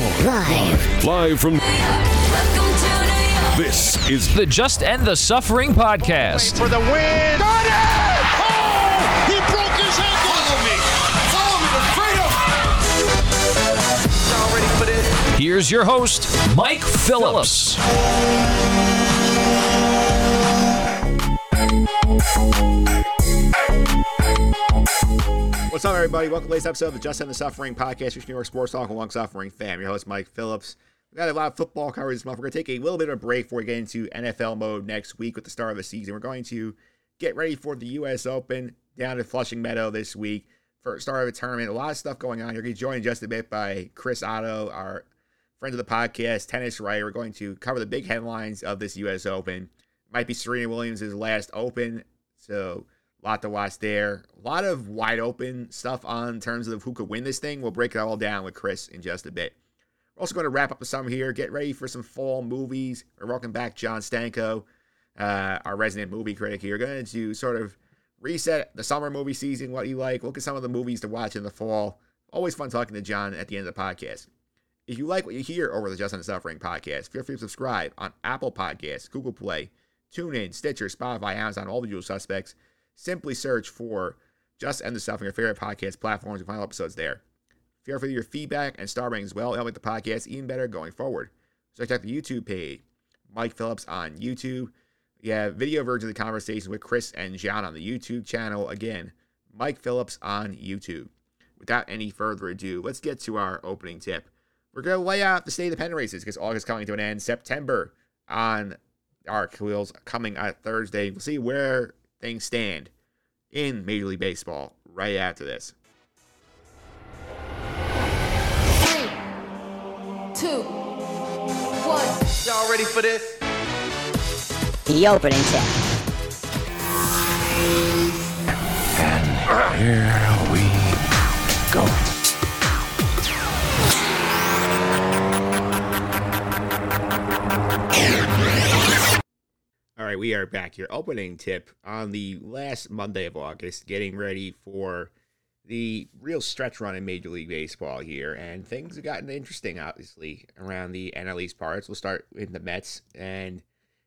Live. Live from. This is the Just End the Suffering podcast. For the win. Got it! Oh! He broke his ankle. Follow me. Follow me to freedom. Y'all ready for this? Here's your host, Mike Phillips. What's up, everybody? Welcome to the latest episode of the Just End the Suffering podcast, which New York Sports Talk along Suffering fam. Your host, Mike Phillips. We got a lot of football coverage this month. We're going to take a little bit of a break before we get into NFL mode next week with the start of the season. We're going to get ready for the U.S. Open down in Flushing Meadow this week for start of a tournament. A lot of stuff going on. You're going to be joined just a bit by Chris Oddo, our friend of the podcast, tennis writer. We're going to cover the big headlines of this U.S. Open. Might be Serena Williams' last Open, so a lot to watch there. A lot of wide open stuff on terms of who could win this thing. We'll break it all down with Chris in just a bit. We're also going to wrap up the summer here. Get ready for some fall movies. We're welcome back John Stanko, uh, our resident movie critic here. Going to sort of reset the summer movie season, what you like, look at some of the movies to watch in the fall. Always fun talking to John at the end of the podcast. If you like what you hear over the Just the Suffering podcast, feel free to subscribe on Apple Podcasts, Google Play, TuneIn, Stitcher, Spotify, Amazon, all the usual suspects. Simply search for Just End the Suffering, your favorite podcast platforms, and find episodes there. Feel free to your feedback and star ratings as well. It'll make the podcast even better going forward. So check out the YouTube page, Mike Phillips on YouTube. You have video versions of the conversation with Chris and John on the YouTube channel. Again, Mike Phillips on YouTube. Without any further ado, let's get to our opening tip. We're going to lay out the state of the pen races because August coming to an end. September on our wheels coming on Thursday. We'll see where things stand in Major League Baseball right after this. Three, two, one. Y'all ready for this? The opening tip. And here we go. All right, we are back here. Opening tip on the last Monday of August, getting ready for the real stretch run in Major League Baseball here. And things have gotten interesting, obviously, around the NL East parts. We'll start in the Mets, and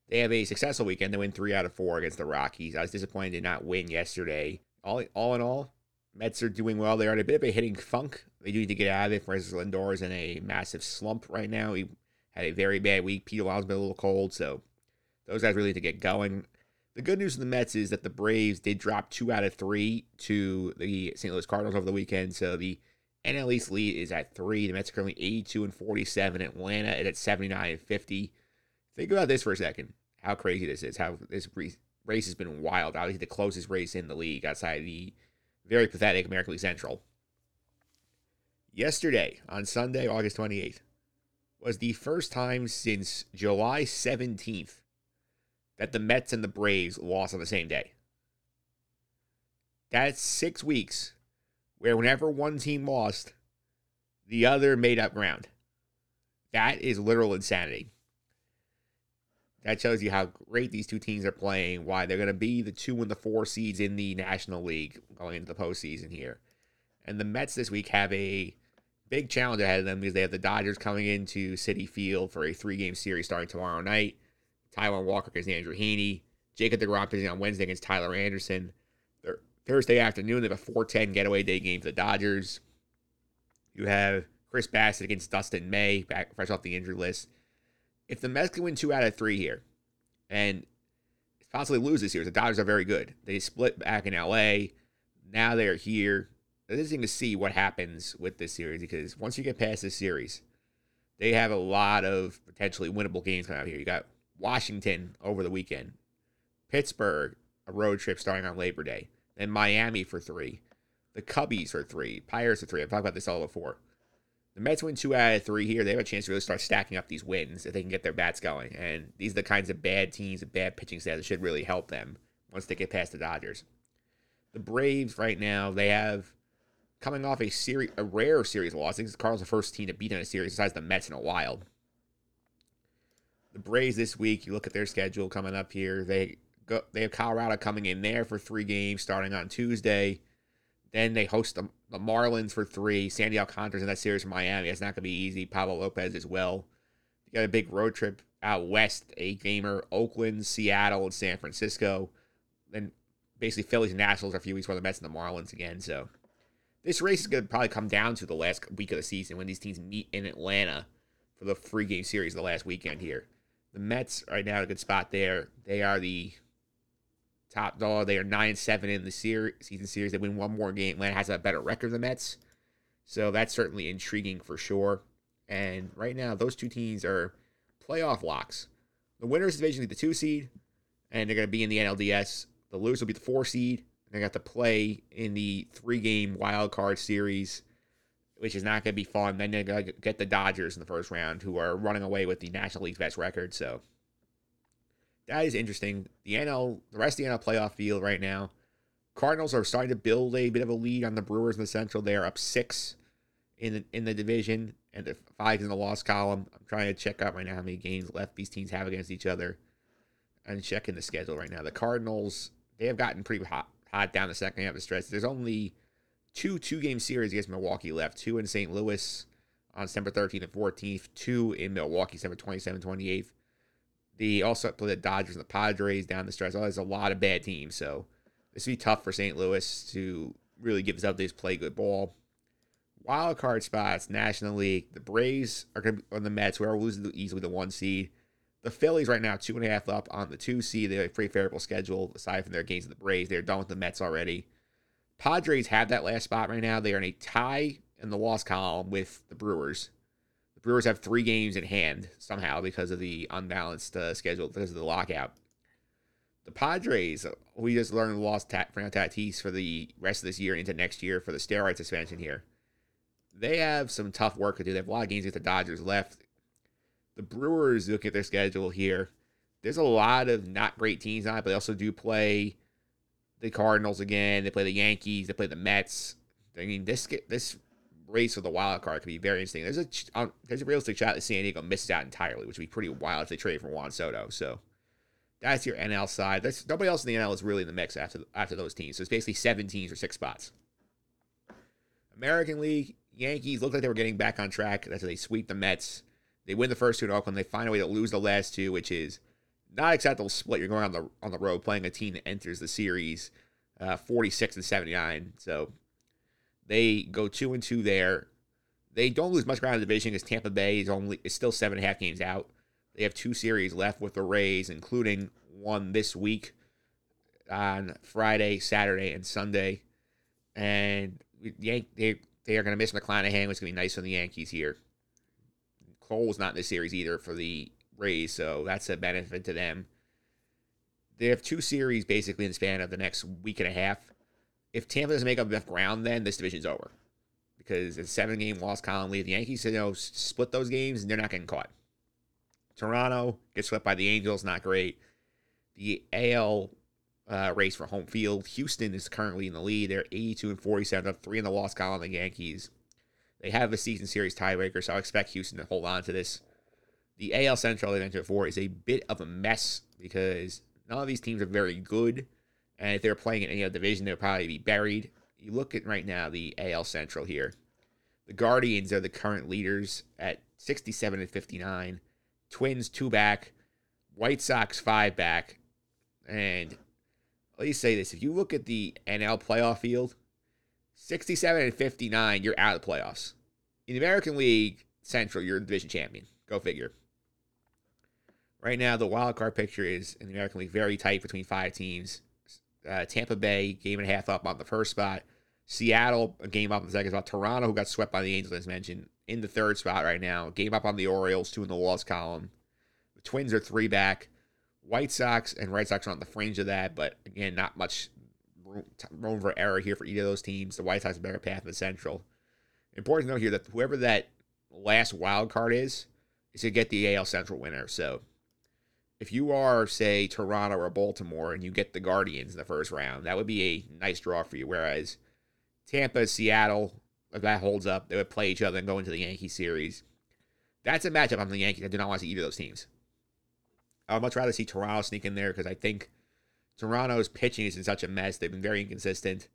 they have a successful weekend. They win three out of four against the Rockies. I was disappointed they did not win yesterday. All, all in all, Mets are doing well. They're in a bit of a hitting funk. They do need to get out of it. Francis Lindor is in a massive slump right now. He had a very bad week. Pete Long's been a little cold, so those guys really need to get going. The good news in the Mets is that the Braves did drop two out of three to the St. Louis Cardinals over the weekend. So the NL East lead is at three. The Mets are currently 82 and 47. Atlanta is at 79 and 50. Think about this for a second. How crazy this is. How this race has been wild. Obviously, the closest race in the league outside the very pathetic American League Central. Yesterday, on Sunday, August 28th, was the first time since July 17th that the Mets and the Braves lost on the same day. That's six weeks where whenever one team lost, the other made up ground. That is literal insanity. That shows you how great these two teams are playing, why they're going to be the two and the four seeds in the National League going into the postseason here. And the Mets this week have a big challenge ahead of them because they have the Dodgers coming into Citi Field for a three game series starting tomorrow night. Taijuan Walker against Andrew Heaney. Jacob DeGrom pitching on Wednesday against Tyler Anderson. Thursday afternoon, they have a 4-10 getaway day game for the Dodgers. You have Chris Bassitt against Dustin May, back fresh off the injury list. If the Mets can win two out of three here, and possibly lose this year, the Dodgers are very good. They split back in LA. Now they're here. It's interesting to see what happens with this series because once you get past this series, they have a lot of potentially winnable games coming out here. You got Washington over the weekend, Pittsburgh, a road trip starting on Labor Day, then Miami for three, the Cubbies for three, Pirates for three. I've talked about this all before. The Mets win two out of three here. They have a chance to really start stacking up these wins if they can get their bats going. And these are the kinds of bad teams and bad pitching staff that should really help them once they get past the Dodgers. The Braves right now, they have coming off a series, a rare series loss. I think the the first team to beat in a series besides the Mets in a while. The Braves this week, you look at their schedule coming up here. They go they have Colorado coming in there for three games starting on Tuesday. Then they host the, the Marlins for three. Sandy Alcantara's in that series from Miami. It's not going to be easy. Pablo Lopez as well. You got a big road trip out west, eight gamer, Oakland, Seattle, and San Francisco. Then basically Phillies and Nationals are a few weeks before the Mets and the Marlins again. So this race is going to probably come down to the last week of the season when these teams meet in Atlanta for the free game series the last weekend here. The Mets right now a good spot there. They are the top dog. They are nine seven in the series, season series. They win one more game. Atlanta has a better record than the Mets, so that's certainly intriguing for sure. And right now, those two teams are playoff locks. The winners division the two seed, and they're going to be in the NLDS. The losers will be the four seed. and They got to play in the three game wild card series, which is not going to be fun. Then they're going to get the Dodgers in the first round, who are running away with the National League's best record. So that is interesting. The NL, the rest of the NL playoff field right now, Cardinals are starting to build a bit of a lead on the Brewers in the Central. They are up six in the, in the division and the five in the loss column. I'm trying to check out right now how many games left these teams have against each other, and checking the schedule right now. The Cardinals they have gotten pretty hot hot down the second half of the stretch. There's only two two game series against Milwaukee left. Two in St. Louis on December 13th and 14th. Two in Milwaukee, December 27th, 28th. They also play the Dodgers and the Padres down the stretch. Oh, there's a lot of bad teams, so this will be tough for St. Louis to really give this to play good ball. Wild card spots, National League. The Braves are going to be on the Mets, who are losing easily the one seed. The Phillies right now two and a half up on the two seed. They have a pretty favorable schedule aside from their games with the Braves. They're done with the Mets already. Padres have that last spot right now. They are in a tie in the loss column with the Brewers. The Brewers have three games in hand somehow because of the unbalanced uh, schedule because of the lockout. The Padres, we just learned lost Tat, Fernando Tatis for the rest of this year into next year for the steroid suspension here. They have some tough work to do. They have a lot of games against the Dodgers left. The Brewers, look at their schedule here. There's a lot of not great teams on it, but they also do play the Cardinals again. They play the Yankees. They play the Mets. I mean, this this race for the wild card could be very interesting. There's a um, there's a realistic shot that San Diego misses out entirely, which would be pretty wild if they trade for Juan Soto. So that's your NL side. There's nobody else in the NL is really in the mix after after those teams. So it's basically seven teams for six spots. American League Yankees looked like they were getting back on track. That's how they sweep the Mets. They win the first two in Oakland. They find a way to lose the last two, which is not acceptable split. You're going on the on the road playing a team that enters the series uh, 46 and 79. So they go two and two there. They don't lose much ground in the division because Tampa Bay is only is still seven and a half games out. They have two series left with the Rays, including one this week on Friday, Saturday, and Sunday. And Yank they they are going to miss McClanahan, which is going to be nice for the Yankees here. Cole Cole's not in this series either for the Rays, so that's a benefit to them. They have two series basically in the span of the next week and a half. If Tampa doesn't make up enough ground, then this division's over because it's seven game loss column lead. The Yankees, you know, split those games and they're not getting caught. Toronto gets swept by the Angels, not great. The AL uh, race for home field. Houston is currently in the lead. They're 82 and 47, up three in the loss column. The Yankees. They have a season series tiebreaker, so I expect Houston to hold on to this. The AL Central, I mentioned before, is a bit of a mess because none of these teams are very good. And if they're playing in any other division, they'll probably be buried. You look at right now the AL Central here. The Guardians are the current leaders at 67 and 59. Twins two back. White Sox five back. And let me say this: if you look at the NL playoff field, 67 and 59, you're out of the playoffs. In the American League Central, you're division champion. Go figure. Right now, the wild card picture is in the American League very tight between five teams. Uh, Tampa Bay, game and a half up on the first spot. Seattle, a game up in the second spot. Toronto, who got swept by the Angels, as mentioned, in the third spot right now. Game up on the Orioles, two in the loss column. The Twins are three back. White Sox and Red Sox are on the fringe of that, but again, not much room, for error here for either of those teams. The White Sox better path in the Central. Important to note here that whoever that last wild card is, is to get the AL Central winner. So if you are, say, Toronto or Baltimore and you get the Guardians in the first round, that would be a nice draw for you. Whereas Tampa, Seattle, if that holds up, they would play each other and go into the Yankee series. That's a matchup on the Yankees. I do not want to see either of those teams. I would much rather see Toronto sneak in there because I think Toronto's pitching is in such a mess. They've been very inconsistent.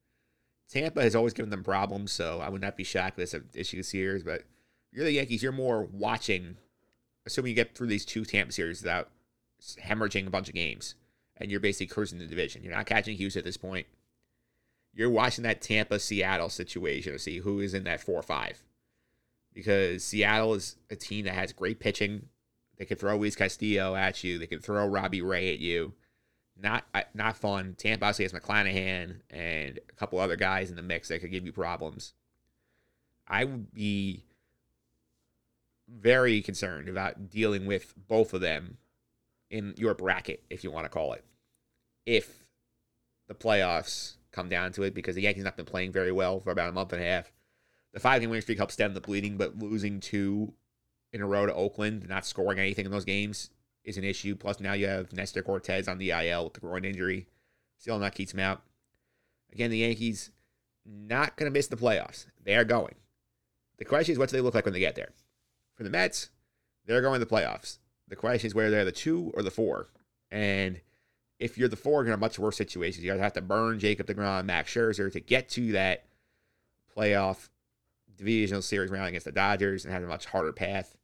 Tampa has always given them problems, so I would not be shocked if this issue series. But you're the Yankees, you're more watching, assuming you get through these two Tampa series without hemorrhaging a bunch of games, and you're basically cruising the division. You're not catching Houston at this point. You're watching that Tampa Seattle situation to see who is in that four or five. Because Seattle is a team that has great pitching. They can throw Luis Castillo at you. They can throw Robbie Ray at you not uh, not fun. Tampa obviously has McClanahan and a couple other guys in the mix that could give you problems. I would be very concerned about dealing with both of them in your bracket, if you want to call it, if the playoffs come down to it, because the Yankees have not been playing very well for about a month and a half. The five game winning streak helped stem the bleeding, but losing two in a row to Oakland, not scoring anything in those games, is an issue. Plus, now you have Nestor Cortes on the IL with the groin injury. Still not keeps him out. Again, the Yankees not going to miss the playoffs. They are going. The question is, what do they look like when they get there? For the Mets, they're going to the playoffs. The question is whether they're the two or the four. And if you're the four, you're in a much worse situation. You guys have to burn Jacob DeGrom, Max Scherzer to get to that playoff divisional series round against the Dodgers and have a much harder path.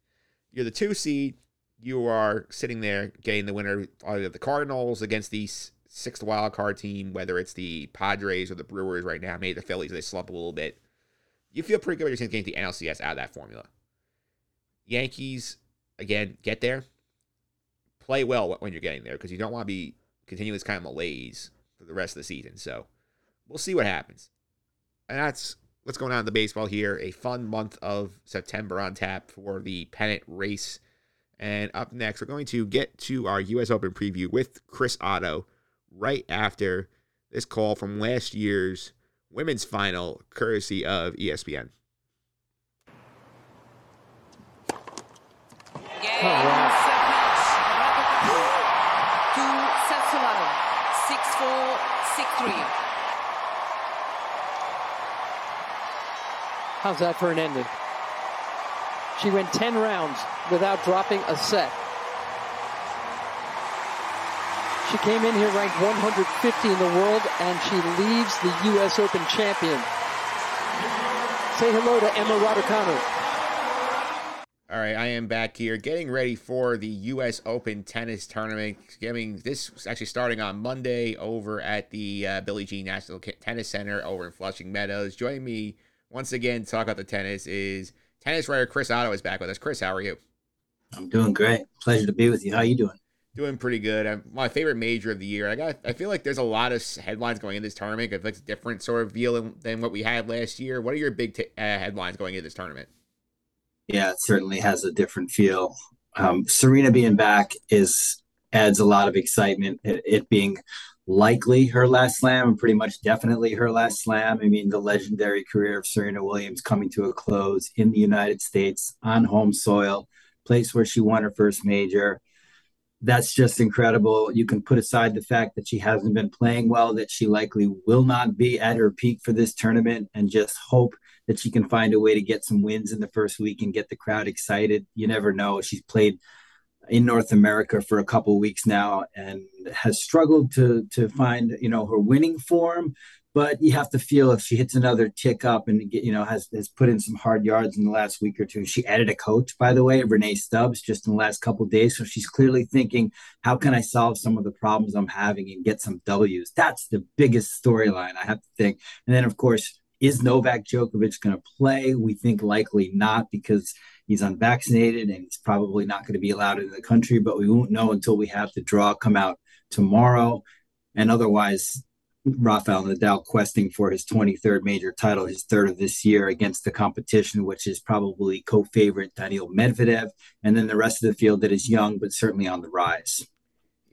You're the two seed you are sitting there getting the winner of the Cardinals against the sixth wild card team, whether it's the Padres or the Brewers right now, maybe the Phillies, they slump a little bit. You feel pretty good about your team getting the NLCS out of that formula. Yankees, again, get there. Play well when you're getting there because you don't want to be continuous kind of malaise for the rest of the season. So we'll see what happens. And that's what's going on in the baseball here. A fun month of September on tap for the pennant race and up next, we're going to get to our U.S. Open preview with Chris Oddo right after this call from last year's women's final, courtesy of ESPN. Game How's that for an ending? She went 10 rounds without dropping a set. She came in here ranked 150 in the world, and she leaves the U.S. Open champion. Say hello to Emma Raducanu. All right, I am back here getting ready for the U.S. Open tennis tournament. Getting this actually starting on Monday over at the uh, Billie Jean National Tennis Center over in Flushing Meadows. Join me once again to talk about the tennis is tennis writer Chris Oddo is back with us. Chris, how are you? I'm doing great. Pleasure to be with you. How are you doing? Doing pretty good. I'm my favorite major of the year. I got. I feel like there's a lot of headlines going in this tournament. It looks different sort of feel than what we had last year. What are your big t- uh, headlines going into this tournament? Yeah, it certainly has a different feel. Um, Serena being back is adds a lot of excitement. It, it being likely her last slam and pretty much definitely her last slam. I mean, the legendary career of Serena Williams coming to a close in the United States on home soil, place where she won her first major. That's just incredible. You can put aside the fact that she hasn't been playing well, that she likely will not be at her peak for this tournament, and just hope that she can find a way to get some wins in the first week and get the crowd excited. You never know. She's played in North America for a couple weeks now and has struggled to to find you know her winning form. But you have to feel if she hits another tick up and you know has has put in some hard yards in the last week or two. She added a coach, by the way, Rennae Stubbs, just in the last couple days. So she's clearly thinking, how can I solve some of the problems I'm having and get some W's? That's the biggest storyline I have to think. And then of course, is Novak Djokovic going to play? We think likely not because he's unvaccinated and he's probably not going to be allowed into the country, but we won't know until we have the draw come out tomorrow. And otherwise, Rafael Nadal questing for his 23rd major title, his third of this year against the competition, which is probably co favorite Daniil Medvedev. And then the rest of the field that is young, but certainly on the rise.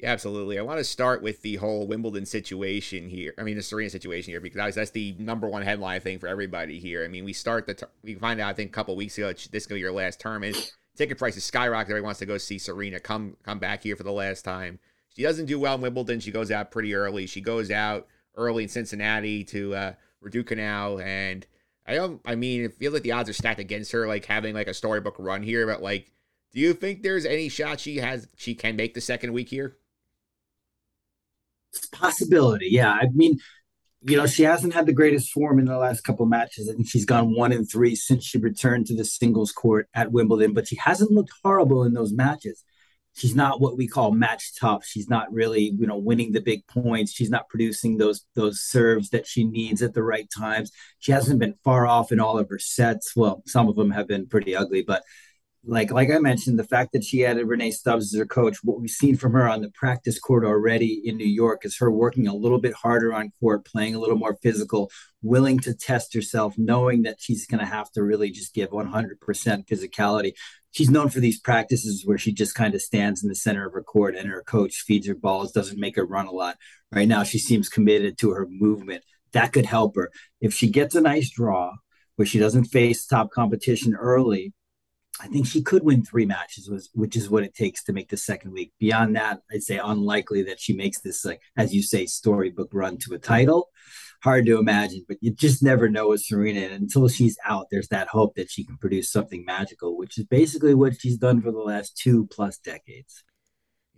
Absolutely. I want to start with the whole Wimbledon situation here. I mean, the Serena situation here because that's the number one headline thing for everybody here. I mean, we start the we find out I think a couple weeks ago this is going to be your last tournament. Ticket prices skyrocket. Everybody wants to go see Serena come come back here for the last time. She doesn't do well in Wimbledon. She goes out pretty early. She goes out early in Cincinnati to uh, Raducanu, and I don't. I mean, it feels like the odds are stacked against her, like having like a storybook run here. But like, do you think there's any shot she has? She can make the second week here possibility. Yeah. I mean, you know, she hasn't had the greatest form in the last couple matches. I think she's gone one and three since she returned to the singles court at Wimbledon, but she hasn't looked horrible in those matches. She's not what we call match tough. She's not really, you know, winning the big points. She's not producing those those serves that she needs at the right times. She hasn't been far off in all of her sets. Well, some of them have been pretty ugly, but like like I mentioned, the fact that she added Rennae Stubbs as her coach, what we've seen from her on the practice court already in New York is her working a little bit harder on court, playing a little more physical, willing to test herself, knowing that she's going to have to really just give 100% physicality. She's known for these practices where she just kind of stands in the center of her court and her coach feeds her balls, doesn't make her run a lot. Right now, she seems committed to her movement. That could help her. If she gets a nice draw where she doesn't face top competition early, I think she could win three matches, was, which is what it takes to make the second week. Beyond that, I'd say unlikely that she makes this, like as you say, storybook run to a title. Hard to imagine, but you just never know with Serena. And until she's out, there's that hope that she can produce something magical, which is basically what she's done for the last two plus decades.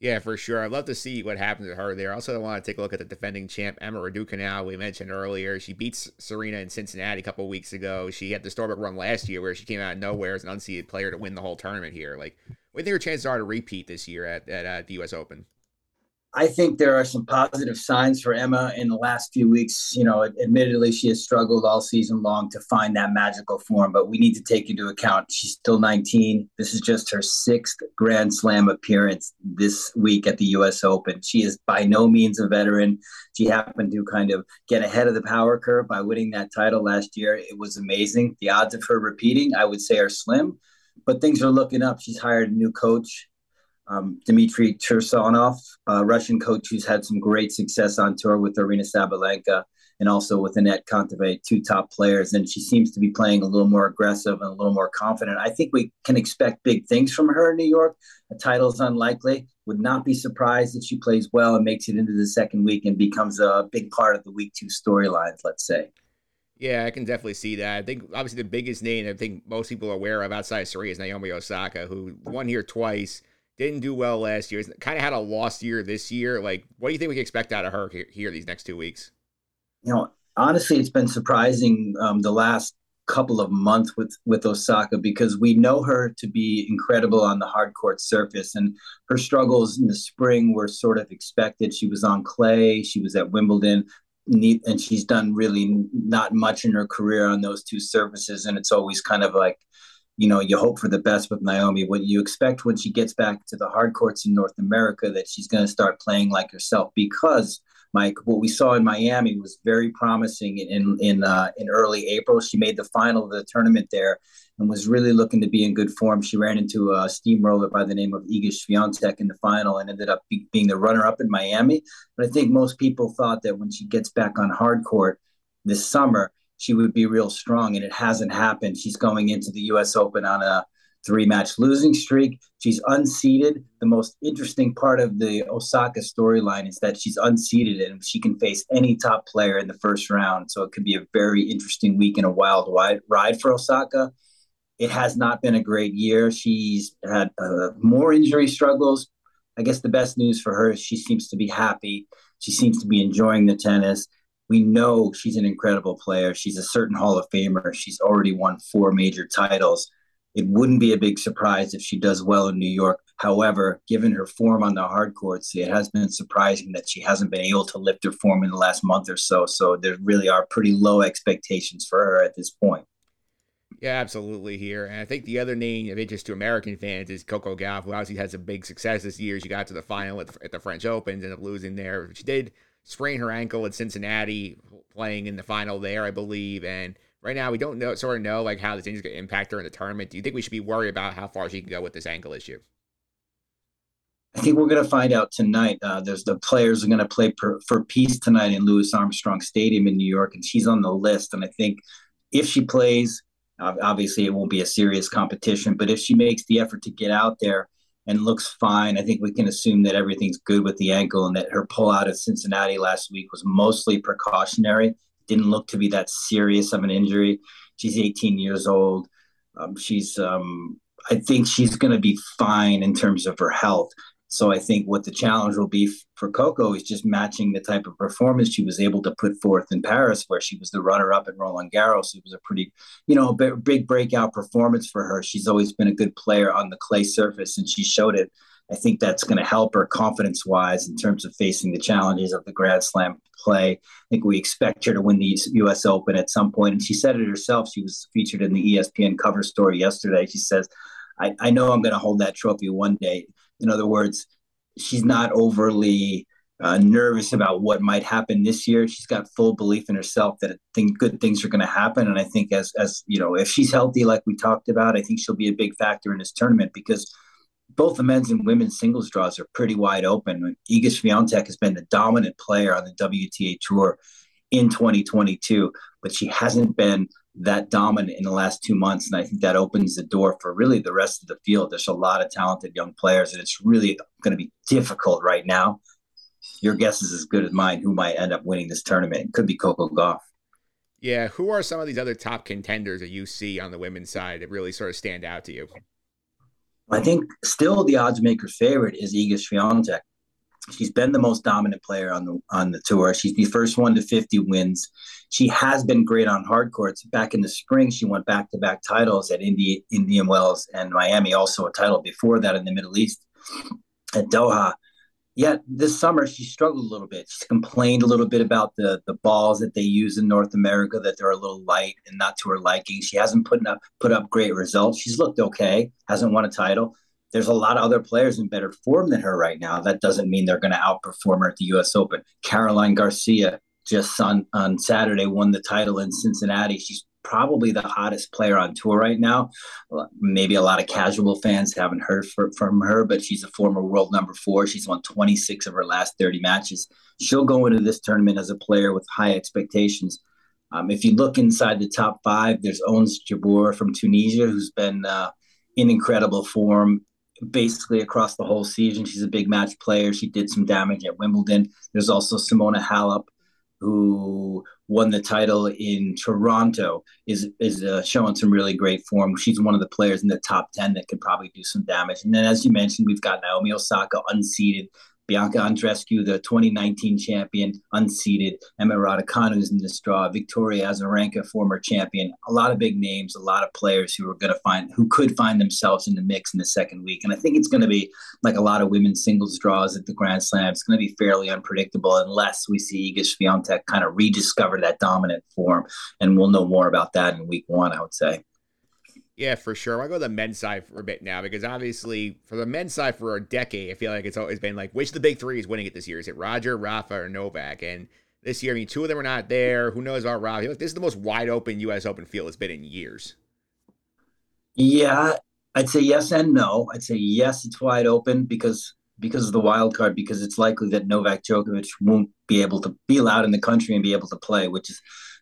Yeah, for sure. I'd love to see what happens to her there. Also, I want to take a look at the defending champ, Emma Raducanu. We mentioned earlier. She beats Serena in Cincinnati a couple weeks ago. She had the Storybook run last year where she came out of nowhere as an unseeded player to win the whole tournament here. Like, what do you think her chances are to repeat this year at, at uh, the U.S. Open? I think there are some positive signs for Emma in the last few weeks. You know, admittedly, she has struggled all season long to find that magical form, but we need to take into account she's still 19. This is just her sixth Grand Slam appearance this week at the U.S. Open. She is by no means a veteran. She happened to kind of get ahead of the power curve by winning that title last year. It was amazing. The odds of her repeating, I would say, are slim, but things are looking up. She's hired a new coach um, Dmitry Tursunov, a Russian coach who's had some great success on tour with Aryna Sabalenka and also with Anett Kontaveit, two top players. And she seems to be playing a little more aggressive and a little more confident. I think we can expect big things from her in New York. A title is unlikely. Would not be surprised if she plays well and makes it into the second week and becomes a big part of the week two storylines, let's say. Yeah, I can definitely see that. I think obviously the biggest name I think most people are aware of outside of Serena is Naomi Osaka, who won here twice didn't do well last year. Kind of had a lost year this year. Like, what do you think we can expect out of her here, here these next two weeks? You know, honestly, it's been surprising um, the last couple of months with with Osaka because we know her to be incredible on the hard court surface and her struggles in the spring were sort of expected she was on clay she was at Wimbledon and she's done really not much in her career on those two surfaces and it's always kind of like you know, you hope for the best with Naomi. What you expect when she gets back to the hard courts in North America, that she's going to start playing like herself because Mike, what we saw in Miami was very promising in in uh, in early April. She made the final of the tournament there and was really looking to be in good form. She ran into a steamroller by the name of Iga Swiatek in the final and ended up be, being the runner up in Miami. But I think most people thought that when she gets back on hard court this summer, she would be real strong, and it hasn't happened. She's going into the U.S. Open on a three match losing streak. She's unseeded. The most interesting part of the Osaka storyline is that she's unseeded and she can face any top player in the first round. So it could be a very interesting week and a wild ride for Osaka. It has not been a great year. She's had uh, more injury struggles. I guess the best news for her is she seems to be happy. She seems to be enjoying the tennis we know she's an incredible player. She's a certain Hall of Famer. She's already won four major titles. It wouldn't be a big surprise if she does well in New York. However, given her form on the hard courts, it has been surprising that she hasn't been able to lift her form in the last month or so. So there really are pretty low expectations for her at this point. Yeah, absolutely here. And I think the other name of interest to American fans is Coco Gauff, who obviously had some big success this year. She got to the final at the, at the French Open, ended up losing there. She did sprained her ankle at Cincinnati, playing in the final there, I believe. And right now, we don't know sort of know like how this injury is going to impact her in the tournament. Do you think we should be worried about how far she can go with this ankle issue? I think we're going to find out tonight. Uh, there's the players are going to play per, for peace tonight in Louis Armstrong Stadium in New York, and she's on the list. And I think if she plays, obviously it won't be a serious competition, but if she makes the effort to get out there, and looks fine. I think we can assume that everything's good with the ankle and that her pullout at Cincinnati last week was mostly precautionary. Didn't look to be that serious of an injury. She's 18 years old. Um, she's, um, I think she's going to be fine in terms of her health. So I think what the challenge will be for Coco is just matching the type of performance she was able to put forth in Paris, where she was the runner-up at Roland Garros. It was a pretty, you know, big breakout performance for her. She's always been a good player on the clay surface, and she showed it. I think that's going to help her confidence-wise in terms of facing the challenges of the Grand Slam play. I think we expect her to win the U.S. Open at some point, and she said it herself. She was featured in the ESPN cover story yesterday. She says, I, I know I'm going to hold that trophy one day. In other words, she's not overly uh, nervous about what might happen this year. She's got full belief in herself that think good things are going to happen. And I think as as you know, if she's healthy, like we talked about, I think she'll be a big factor in this tournament because both the men's and women's singles draws are pretty wide open. Iga Swiatek has been the dominant player on the WTA tour in 2022, but she hasn't been that dominant in the last two months. And I think that opens the door for really the rest of the field. There's a lot of talented young players, and it's really going to be difficult right now. Your guess is as good as mine who might end up winning this tournament. It could be Coco Gauff. Yeah, who are some of these other top contenders that you see on the women's side that really sort of stand out to you? I think still the odds maker's favorite is Iga Swiatek. She's been the most dominant player on the on the tour. She's the first one to 50 wins. She has been great on hard courts. Back in the spring, she won back to back titles at Indi- Indian Wells and Miami, also a title before that in the Middle East at Doha. Yet this summer she struggled a little bit. She complained a little bit about the the balls that they use in North America that they're a little light and not to her liking. She hasn't put up put up great results. She's looked okay, hasn't won a title there's a lot of other players in better form than her right now. That doesn't mean they're going to outperform her at the U.S. Open. Caroline Garcia just on on Saturday won the title in Cincinnati. She's probably the hottest player on tour right now. Maybe a lot of casual fans haven't heard for, from her, but she's a former world number four. She's won 26 of her last 30 matches. She'll go into this tournament as a player with high expectations. Um, if you look inside the top five, there's Ons Jabeur from Tunisia, who's been uh, in incredible form basically across the whole season. She's a big match player. She did some damage at Wimbledon. There's also Simona Halep, who won the title in Toronto, is is uh, showing some really great form. She's one of the players in the top ten that could probably do some damage. And then, as you mentioned, we've got Naomi Osaka unseeded, Bianca Andreescu, the 2019 champion, unseeded. Emma Raducanu is in this draw. Victoria Azarenka, former champion. A lot of big names, a lot of players who are going to find who could find themselves in the mix in the second week. And I think it's going to be like a lot of women's singles draws at the Grand Slam. It's going to be fairly unpredictable unless we see Iga Swiatek kind of rediscover that dominant form. And we'll know more about that in week one, I would say. Yeah, for sure. I'll go to the men's side for a bit now because obviously for the men's side for a decade, I feel like it's always been like, which of the big three is winning it this year? Is it Roger, Rafa, or Novak? And this year, I mean, two of them are not there. Who knows about Rafa? This is the most wide open U.S. Open field it's been in years. Yeah, I'd say yes and no. I'd say yes, it's wide open because because of the wild card, because it's likely that Novak Djokovic won't be able to be allowed in the country and be able to play, which is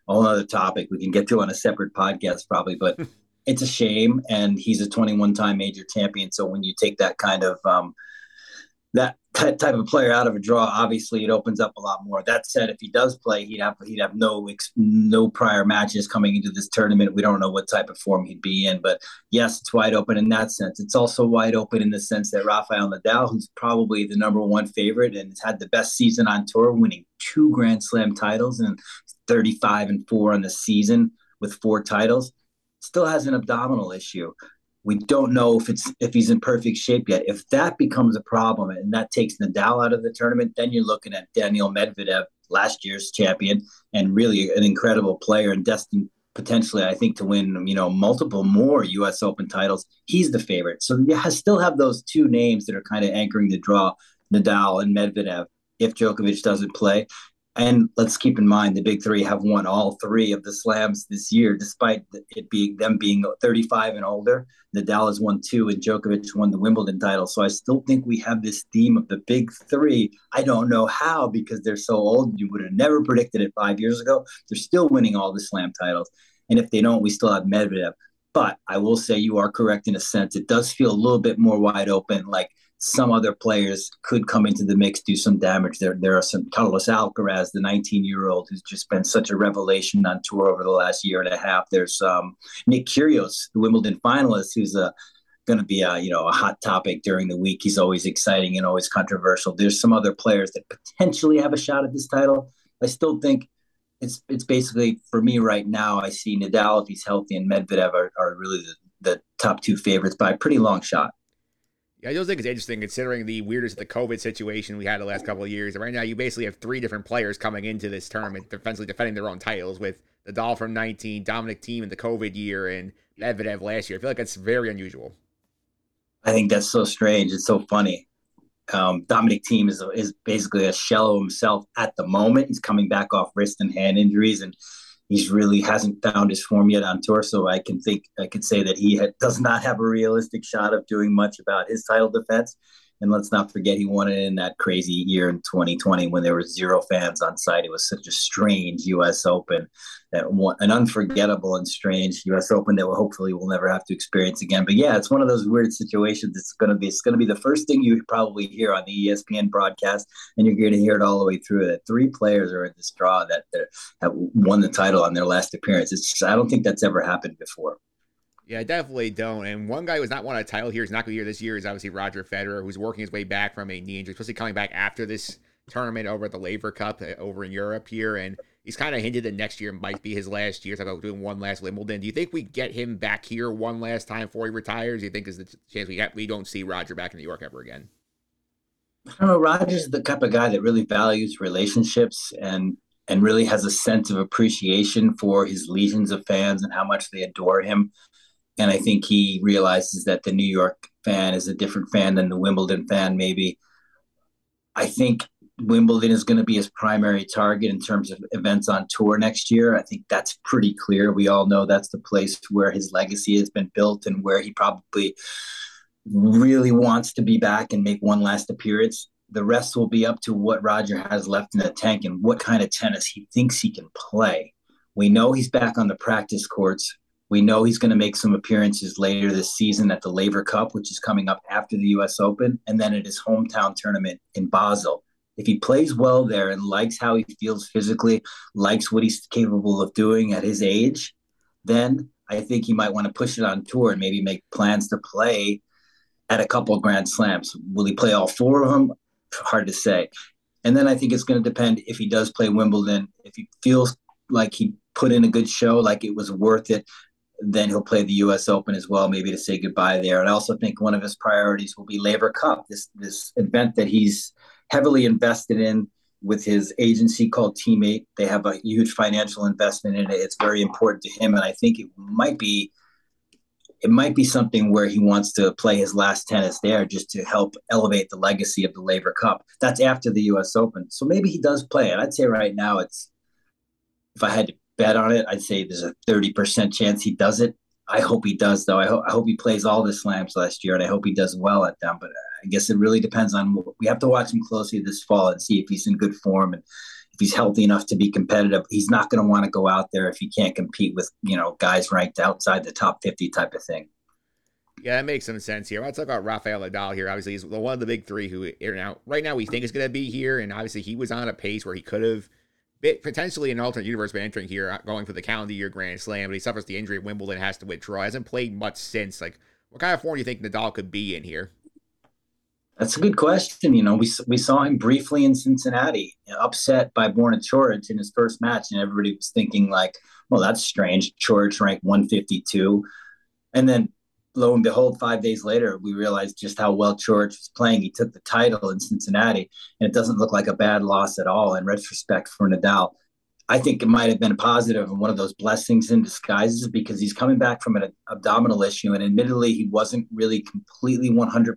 a whole other topic we can get to on a separate podcast probably. But it's a shame. And he's a 21 time major champion. So when you take that kind of um, that type of player out of a draw, obviously it opens up a lot more. That said, if he does play, he'd have he'd have no no prior matches coming into this tournament. We don't know what type of form he'd be in, but yes, it's wide open in that sense. It's also wide open in the sense that Rafael Nadal, who's probably the number one favorite and has had the best season on tour, winning two Grand Slam titles and 35 and four on the season with four titles still has an abdominal issue. We don't know if it's if he's in perfect shape yet. If that becomes a problem and that takes Nadal out of the tournament, then you're looking at Daniil Medvedev, last year's champion, and really an incredible player and destined potentially, I think, to win you know multiple more U.S. Open titles. He's the favorite. So you still have those two names that are kind of anchoring the draw, Nadal and Medvedev. If Djokovic doesn't play, and let's keep in mind the big three have won all three of the slams this year, despite it being them being 35 and older. Nadal has won two, and Djokovic won the Wimbledon title. So I still think we have this theme of the big three. I don't know how because they're so old. You would have never predicted it five years ago. They're still winning all the slam titles, and if they don't, we still have Medvedev. But I will say you are correct in a sense. It does feel a little bit more wide open. Like some other players could come into the mix, do some damage. There, there are some Carlos Alcaraz, the 19 year old, who's just been such a revelation on tour over the last year and a half. There's um, Nick Kyrgios, the Wimbledon finalist, who's a going to be a you know a hot topic during the week. He's always exciting and always controversial. There's some other players that potentially have a shot at this title. I still think it's it's basically for me right now. I see Nadal if he's healthy and Medvedev are, are really the, the top two favorites by a pretty long shot. Yeah, I just think it's interesting considering the weirdness of the COVID situation we had the last couple of years. And right now, you basically have three different players coming into this tournament, defensively defending their own titles with Nadal from 19, Dominic Thiem in the COVID year, and Medvedev last year. I feel like that's very unusual. I think that's so strange. It's so funny. Um, Dominic Thiem is is basically a shell of himself at the moment. He's coming back off wrist and hand injuries, and he's really hasn't found his form yet on tour. So I can think I can say that he does not have a realistic shot of doing much about his title defense. And let's not forget he won it in that crazy year in 2020 when there were zero fans on site. It was such a strange U.S. Open, an unforgettable and strange U.S. Open that we hopefully we'll never have to experience again. But yeah, it's one of those weird situations. It's gonna be it's gonna be the first thing you probably hear on the ESPN broadcast, and you're going to hear it all the way through. That three players are in this draw that, that have won the title on their last appearance. It's just, I don't think that's ever happened before. Yeah, I definitely don't. And one guy who's not won a title here, is not going to be here this year, is obviously Roger Federer, who's working his way back from a knee injury, especially coming back after this tournament over at the Laver Cup uh, over in Europe here. And he's kind of hinted that next year might be his last year. So about doing one last Wimbledon. Do you think we get him back here one last time before he retires? Do you think is the chance we we don't see Roger back in New York ever again? I don't know. Roger's the type of guy that really values relationships and and really has a sense of appreciation for his legions of fans and how much they adore him and I think he realizes that the New York fan is a different fan than the Wimbledon fan. Maybe I think Wimbledon is going to be his primary target in terms of events on tour next year. I think that's pretty clear. We all know that's the place where his legacy has been built and where he probably really wants to be back and make one last appearance. The rest will be up to what Roger has left in the tank and what kind of tennis he thinks he can play. We know he's back on the practice courts. We know he's going to make some appearances later this season at the Laver Cup, which is coming up after the US Open, and then at his hometown tournament in Basel. If he plays well there and likes how he feels physically, likes what he's capable of doing at his age, then I think he might want to push it on tour and maybe make plans to play at a couple of Grand Slams. Will he play all four of them? Hard to say. And then I think it's going to depend if he does play Wimbledon, if he feels like he put in a good show, like it was worth it then he'll play the U.S. Open as well, maybe to say goodbye there. And I also think one of his priorities will be Laver Cup, this this event that he's heavily invested in with his agency called Team8. They have a huge financial investment in it. It's very important to him, and I think it might be it might be something where he wants to play his last tennis there just to help elevate the legacy of the Laver Cup. That's after the U.S. Open, so maybe he does play it. I'd say right now it's if I had to bet on it, I'd say there's a 30% chance he does it. I hope he does, though. I, I hope he plays all the slams last year, and I hope he does well at them. But I guess it really depends on. We have to watch him closely this fall and see if he's in good form and if he's healthy enough to be competitive. He's not going to want to go out there if he can't compete with you know guys ranked outside the top 50 type of thing. Yeah, that makes some sense here. Let's talk about Rafael Nadal here. Obviously, he's one of the big three who now right now we think is going to be here, and obviously he was on a pace where he could have potentially an alternate universe been entering here, uh, going for the calendar year Grand Slam, but he suffers the injury at Wimbledon, has to withdraw. Hasn't played much since. Like, what kind of form do you think Nadal could be in here? That's a good question. You know, we we saw him briefly in Cincinnati, upset by Borna Coric in his first match, and everybody was thinking like, "Well, that's strange." Coric ranked 152, and then lo and behold, five days later, we realized just how well George was playing. He took the title in Cincinnati, and it doesn't look like a bad loss at all in retrospect for Nadal. I think it might have been a positive and one of those blessings in disguises because he's coming back from an abdominal issue, and admittedly, he wasn't really completely 100%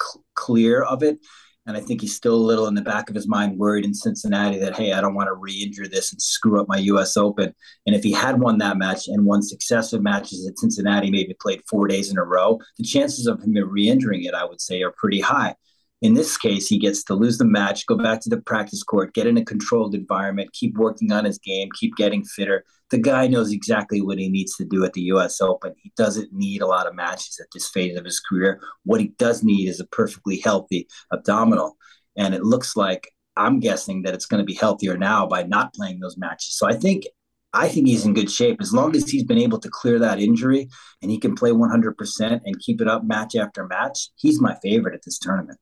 cl- clear of it. And I think he's still a little in the back of his mind worried in Cincinnati that, hey, I don't want to re injure this and screw up my US Open. And if he had won that match and won successive matches at Cincinnati, maybe played four days in a row, the chances of him re injuring it, I would say, are pretty high. In this case, he gets to lose the match, go back to the practice court, get in a controlled environment, keep working on his game, keep getting fitter. The guy knows exactly what he needs to do at the US Open. He doesn't need a lot of matches at this phase of his career. What he does need is a perfectly healthy abdominal. And it looks like I'm guessing that it's going to be healthier now by not playing those matches. So I think I think he's in good shape as long as he's been able to clear that injury and he can play 100% and keep it up match after match. He's my favorite at this tournament.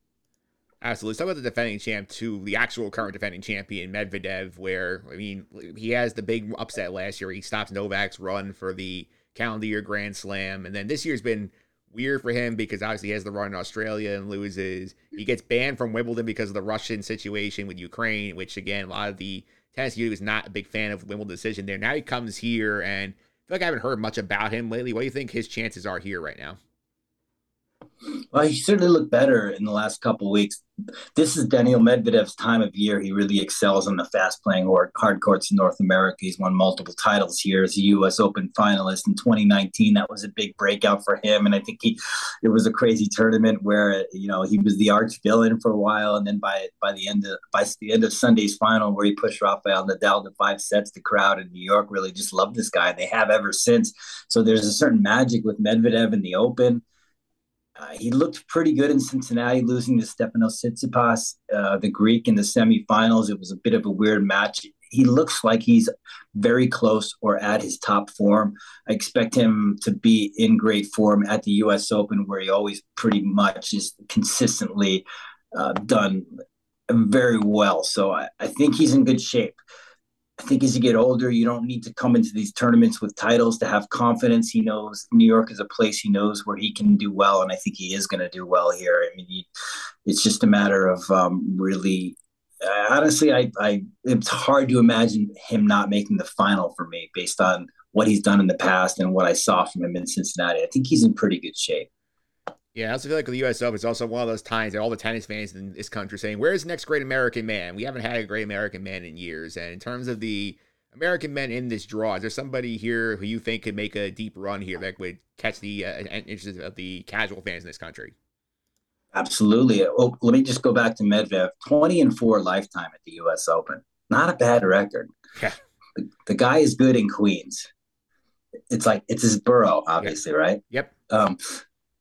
Absolutely. Talk about the defending champ to the actual current defending champion, Medvedev, where, I mean, he has the big upset last year. He stops Novak's run for the calendar year Grand Slam. And then this year's been weird for him because obviously he has the run in Australia and loses. He gets banned from Wimbledon because of the Russian situation with Ukraine, which, again, a lot of the tennis community was not a big fan of Wimbledon decision there. Now he comes here, and I feel like I haven't heard much about him lately. What do you think his chances are here right now? Well, he certainly looked better in the last couple weeks. This is Daniil Medvedev's time of year. He really excels on the fast playing or hard courts in North America. He's won multiple titles here as a U.S. Open finalist in 2019. That was a big breakout for him, and I think he it was a crazy tournament where you know he was the arch villain for a while, and then by by the end of by the end of Sunday's final, where he pushed Rafael Nadal to five sets, the crowd in New York really just loved this guy, and they have ever since. So there's a certain magic with Medvedev in the Open uh, he looked pretty good in Cincinnati, losing to Stefanos Tsitsipas, uh, the Greek, in the semifinals. It was a bit of a weird match. He looks like he's very close or at his top form. I expect him to be in great form at the U.S. Open, where he always pretty much is consistently uh, done very well. So I, I think he's in good shape. I think as you get older, you don't need to come into these tournaments with titles to have confidence. He knows New York is a place he knows where he can do well, and I think he is going to do well here. I mean, he, it's just a matter of um, really. Uh, honestly, I, I it's hard to imagine him not making the final for me based on what he's done in the past and what I saw from him in Cincinnati. I think he's in pretty good shape. Yeah, I also feel like the U.S. Open is also one of those times that all the tennis fans in this country saying, "Where's the next great American man?" We haven't had a great American man in years. And in terms of the American men in this draw, is there somebody here who you think could make a deep run here that would catch the uh, interest of the casual fans in this country? Absolutely. Oh, let me just go back to Medvedev. Twenty and four lifetime at the U.S. Open. Not a bad record. Yeah. The, the guy is good in Queens. It's like it's his borough, obviously, yep. right? Yep. Um,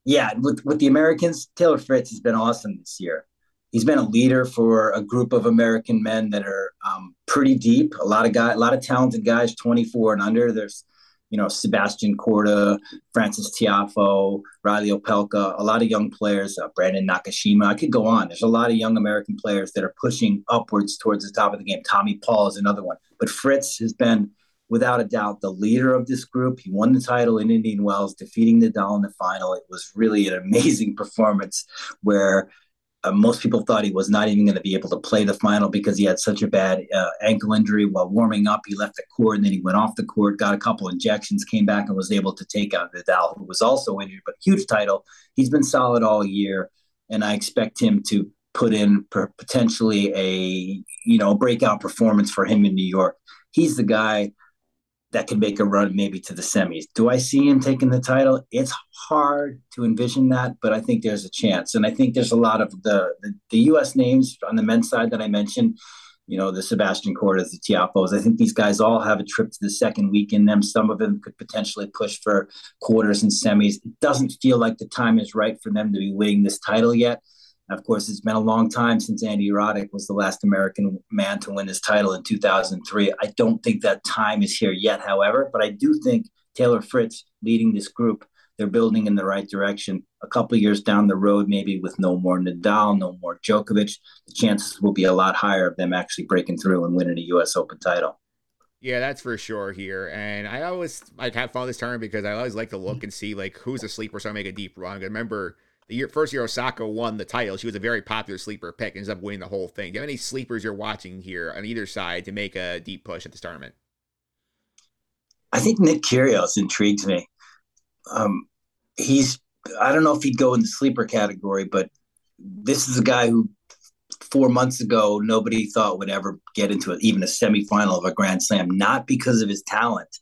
yeah, with with the Americans, Taylor Fritz has been awesome this year. He's been a leader for a group of American men that are um, pretty deep. A lot of guy, a lot of talented guys, 24 and under. There's, you know, Sebastian Korda, Francis Tiafoe, Reilly Opelka, a lot of young players. Uh, Brandon Nakashima. I could go on. There's a lot of young American players that are pushing upwards towards the top of the game. Tommy Paul is another one, but Fritz has been without a doubt the leader of this group. He won the title in Indian Wells, defeating Nadal in the final. It was really an amazing performance where uh, most people thought he was not even going to be able to play the final because he had such a bad uh, ankle injury while warming up. He left the court and then he went off the court, got a couple injections, came back and was able to take out Nadal, who was also injured, but huge title. He's been solid all year, and I expect him to put in potentially a you know breakout performance for him in New York. He's the guy that could make a run maybe to the semis. Do I see him taking the title? It's hard to envision that, but I think there's a chance. And I think there's a lot of the the, the U.S. names on the men's side that I mentioned. You know, the Sebastian Kordas, the Tiafoes. I think these guys all have a trip to the second week in them. Some of them could potentially push for quarters and semis. It doesn't feel like the time is right for them to be winning this title yet. Of course, it's been a long time since Andy Roddick was the last American man to win this title in 2003. I don't think that time is here yet, however, but I do think Taylor Fritz leading this group, they're building in the right direction. A couple years down the road, maybe with no more Nadal, no more Djokovic, the chances will be a lot higher of them actually breaking through and winning a U.S. Open title. Yeah, that's for sure here. And I always like have fun this tournament because I always like to look and see like who's asleep or so I make a deep run. I remember the year, first year Osaka won the title, she was a very popular sleeper pick and ends up winning the whole thing. Do you have any sleepers you're watching here on either side to make a deep push at this tournament? I think Nick Kyrgios intrigues me. Um, he's I don't know if he'd go in the sleeper category, but this is a guy who four months ago nobody thought would ever get into even a semifinal of a Grand Slam, not because of his talent,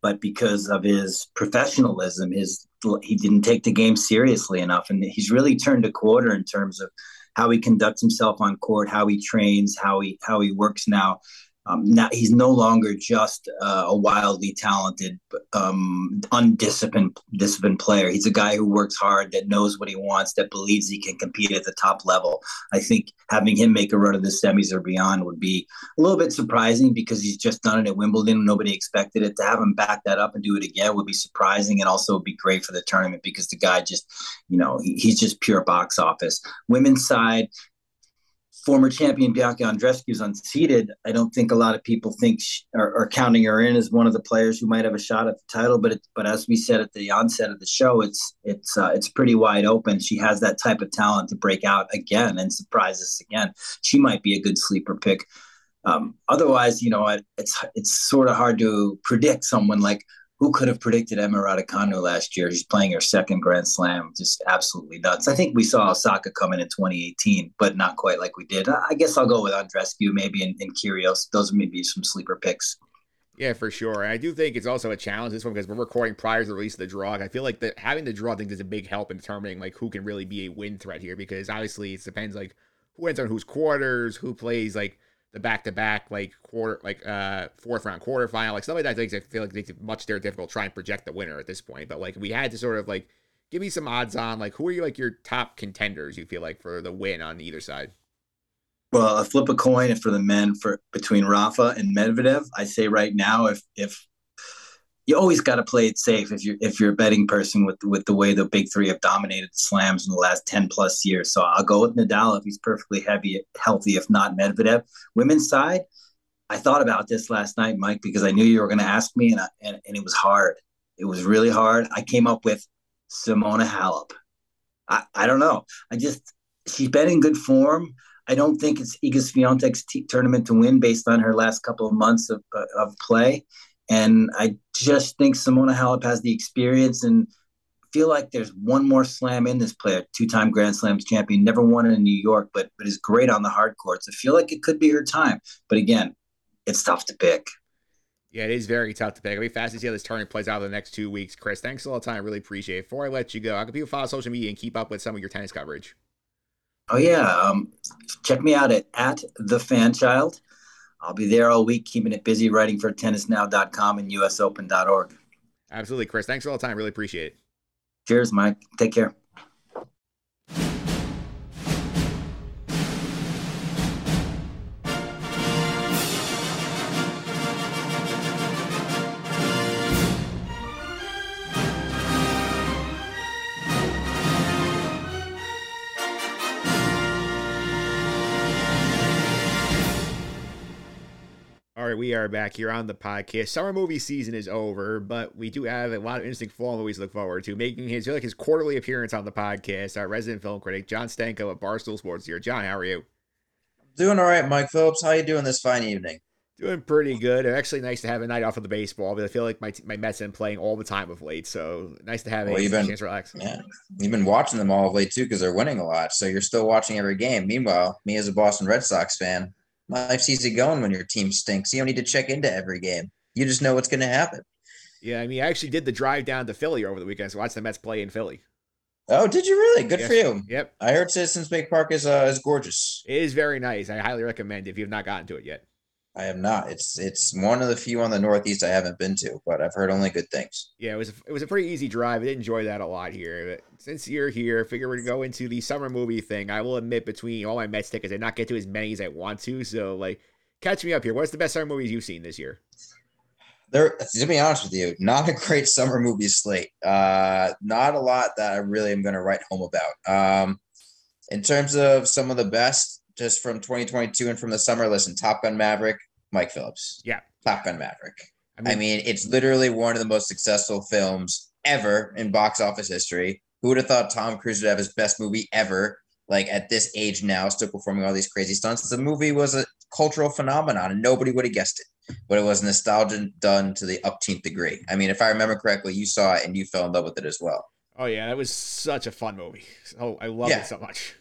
but because of his professionalism, his he didn't take the game seriously enough, and he's really turned a quarter in terms of how he conducts himself on court, how he trains, how he how he works now. Um, now he's no longer just uh, a wildly talented, um, undisciplined disciplined player. He's a guy who works hard, that knows what he wants, that believes he can compete at the top level. I think having him make a run of the semis or beyond would be a little bit surprising because he's just done it at Wimbledon. Nobody expected it. To have him back that up and do it again would be surprising and also be great for the tournament because the guy just, you know, he, he's just pure box office. Women's side, former champion Bianca Andreescu is unseated, I don't think a lot of people think she, are, are, counting her in as one of the players who might have a shot at the title. But it, but as we said at the onset of the show, it's it's uh, it's pretty wide open. She has that type of talent to break out again and surprise us again. She might be a good sleeper pick. Um, otherwise, you know, it, it's it's sort of hard to predict someone like who could have predicted Emma Raducanu last year? She's playing her second Grand Slam, just absolutely nuts. I think we saw Osaka coming in 2018, but not quite like we did. I guess I'll go with Andreescu maybe and, and Kyrgios. Those are maybe some sleeper picks. Yeah, for sure. And I do think it's also a challenge this one because we're recording prior to the release of the draw. I feel like that having the draw I think is a big help in determining like who can really be a win threat here because obviously it depends like who ends on whose quarters, who plays like the back to back like quarter like uh fourth round quarterfinal like some of that things I feel like much more difficult to try and project the winner at this point. But like we had to sort of like give me some odds on like who are you like your top contenders you feel like for the win on either side. Well, a flip a coin for the men for between Rafa and Medvedev. I say right now, if if you always got to play it safe if you're if you're a betting person with with the way the big three have dominated the slams in the last 10 plus years. So i'll go with nadal if he's perfectly heavy healthy if not medvedev. Women's side i thought about this last night mike because i knew you were going to ask me and, I, and and it was hard. It was really hard. I came up with simona halep. I i don't know. I just she's been in good form. I don't think it's Iga Swiatek's t- tournament to win based on her last couple of months of, of play. And I just think Simona Halep has the experience and feel like there's one more slam in this player, two-time Grand Slams champion, never won in New York, but but is great on the hard courts. I feel like it could be her time. But again, it's tough to pick. Yeah, it is very tough to pick. I'll be fast to see how this tournament plays out in the next two weeks. Chris, thanks a lot of time. I really appreciate it. Before I let you go, how can people follow social media and keep up with some of your tennis coverage? Oh yeah, um, check me out at at the fan child. I'll be there all week, keeping it busy, writing for tennisnow.com and usopen.org. Absolutely, Chris. Thanks for all the time. Really appreciate it. Cheers, Mike. Take care. We are back here on the podcast. Summer movie season is over, but we do have a lot of interesting fall movies to look forward to. Making his like his quarterly appearance on the podcast, our resident film critic John Stanko at Barstool Sports here. John, how are you? Doing all right, Mike Phillips. How you doing this fine evening? Doing pretty good. Actually, nice to have a night off of the baseball. But I feel like my my Mets have been playing all the time of late, so nice to have well, a been, chance to relax. Yeah, you've been watching them all of late too because they're winning a lot. So you're still watching every game. Meanwhile, me as a Boston Red Sox fan, life's easy going when your team stinks. You don't need to check into every game. You just know what's going to happen. Yeah, I mean, I actually did the drive down to Philly over the weekend to watch the Mets play in Philly. Oh, did you really? Good yes. for you. Yep. I heard Citizens Bank Park is uh, is gorgeous. It is very nice. I highly recommend if you have not gotten to it yet. I have not. It's it's one of the few on the Northeast I haven't been to, but I've heard only good things. Yeah, it was a, it was a pretty easy drive. I did enjoy that a lot here. But since you're here, I figure we're to go into the summer movie thing. I will admit, between all my Mets tickets, I did not get to as many as I want to. So like catch me up here. What's the best summer movies you've seen this year? There, to be honest with you, not a great summer movie slate. Uh, not a lot that I really am going to write home about. Um, in terms of some of the best, just from 2022 and from the summer, listen, Top Gun Maverick, Mike Phillips. Yeah, Top Gun Maverick. I mean, I mean, it's literally one of the most successful films ever in box office history. Who would have thought Tom Cruise would have his best movie ever? Like at this age now, still performing all these crazy stunts. The movie was a cultural phenomenon, and nobody would have guessed it. But it was nostalgia done to the upteenth degree. I mean, if I remember correctly, you saw it and you fell in love with it as well. Oh yeah, that was such a fun movie. Oh, I love yeah. it so much.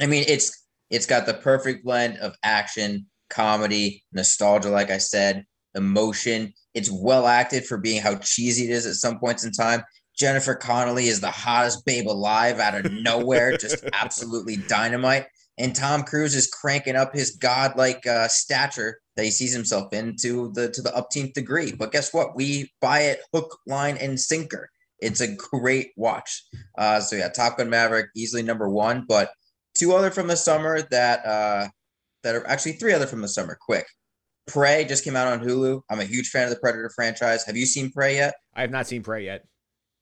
I mean, it's it's got the perfect blend of action, comedy, nostalgia, like I said, emotion. It's well acted for being how cheesy it is at some points in time. Jennifer Connelly is the hottest babe alive out of nowhere, just absolutely dynamite. and Tom Cruise is cranking up his godlike uh, stature that he sees himself in to the to the upteenth degree. But guess what? We buy it hook, line, and sinker. It's a great watch. Uh, so yeah, Top Gun Maverick easily number one, but two other from the summer that uh, that are actually three other from the summer. Quick, Prey just came out on Hulu. I'm a huge fan of the Predator franchise. Have you seen Prey yet? I have not seen Prey yet.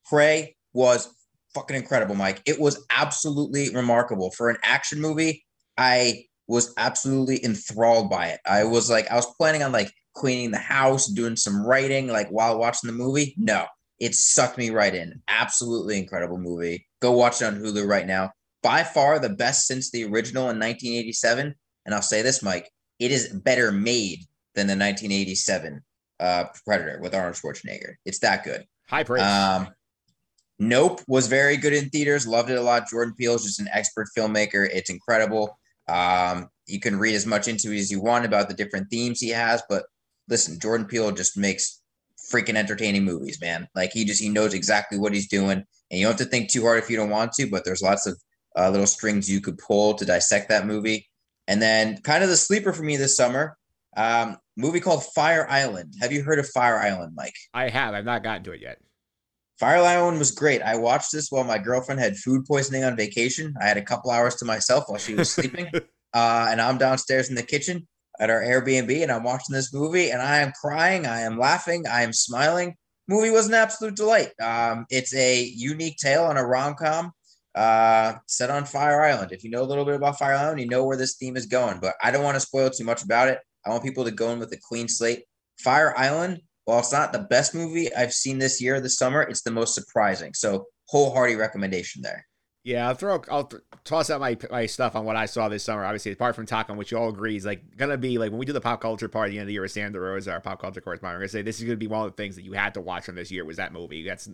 Prey was fucking incredible, Mike. It was absolutely remarkable for an action movie. I was absolutely enthralled by it. I was like, I was planning on like cleaning the house, doing some writing, like while watching the movie. No, it sucked me right in. Absolutely incredible movie. Go watch it on Hulu right now. By far the best since the original in 1987. And I'll say this, Mike, it is better made than the 1987 uh, Predator with Arnold Schwarzenegger. It's that good. High praise. Um, Nope was very good in theaters. Loved it a lot. Jordan Peele is just an expert filmmaker. It's incredible. Um, you can read as much into it as you want about the different themes he has, but listen, Jordan Peele just makes freaking entertaining movies, man. Like he just he knows exactly what he's doing, and you don't have to think too hard if you don't want to. But there's lots of uh, little strings you could pull to dissect that movie. And then, kind of the sleeper for me this summer, um, movie called Fire Island. Have you heard of Fire Island, Mike? I have. I've not gotten to it yet. Fire Island was great. I watched this while my girlfriend had food poisoning on vacation. I had a couple hours to myself while she was sleeping, uh, and I'm downstairs in the kitchen at our Airbnb, and I'm watching this movie, and I am crying, I am laughing, I am smiling. Movie was an absolute delight. Um, it's a unique tale on a rom com uh, set on Fire Island. If you know a little bit about Fire Island, you know where this theme is going. But I don't want to spoil too much about it. I want people to go in with a clean slate. Fire Island while it's not the best movie I've seen this year, this summer, it's the most surprising. So wholehearted recommendation there. Yeah, I'll throw. I'll th- toss out my my stuff on what I saw this summer. Obviously, apart from talking, which you all agree is like gonna be like when we do the pop culture part at the end of the year with Sandra Rose, our pop culture correspondent. We're gonna say this is gonna be one of the things that you had to watch from this year was that movie. That's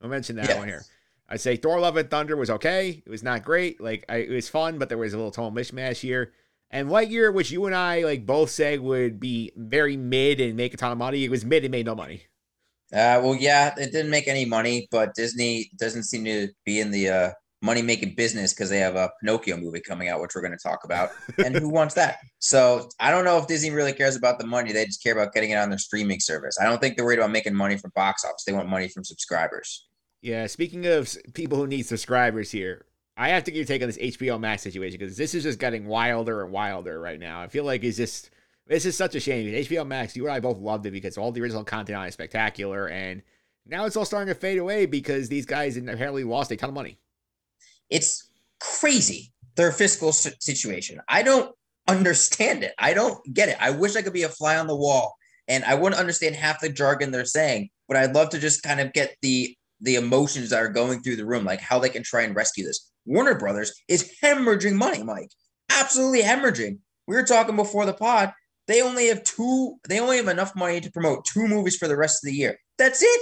I'll mention that yes. one here. I say Thor: Love and Thunder was okay. It was not great. Like I, it was fun, but there was a little tone mishmash here. And Lightyear, which you and I like both say would be very mid and make a ton of money, it was mid and made no money. Uh, well, yeah, it didn't make any money, but Disney doesn't seem to be in the uh, money making business because they have a Pinocchio movie coming out, which we're going to talk about. and who wants that? So I don't know if Disney really cares about the money. They just care about getting it on their streaming service. I don't think they're worried about making money from box office. They want money from subscribers. Yeah. Speaking of people who need subscribers here, I have to get your take on this HBO Max situation because this is just getting wilder and wilder right now. I feel like it's just this is such a shame. HBO Max, you and I both loved it because all the original content on it is spectacular, and now it's all starting to fade away because these guys apparently lost a ton of money. It's crazy their fiscal situation. I don't understand it. I don't get it. I wish I could be a fly on the wall and I wouldn't understand half the jargon they're saying, but I'd love to just kind of get the the emotions that are going through the room, like how they can try and rescue this. Warner Brothers is hemorrhaging money, Mike. Absolutely hemorrhaging. We were talking before the pod. They only have two, they only have enough money to promote two movies for the rest of the year. That's it.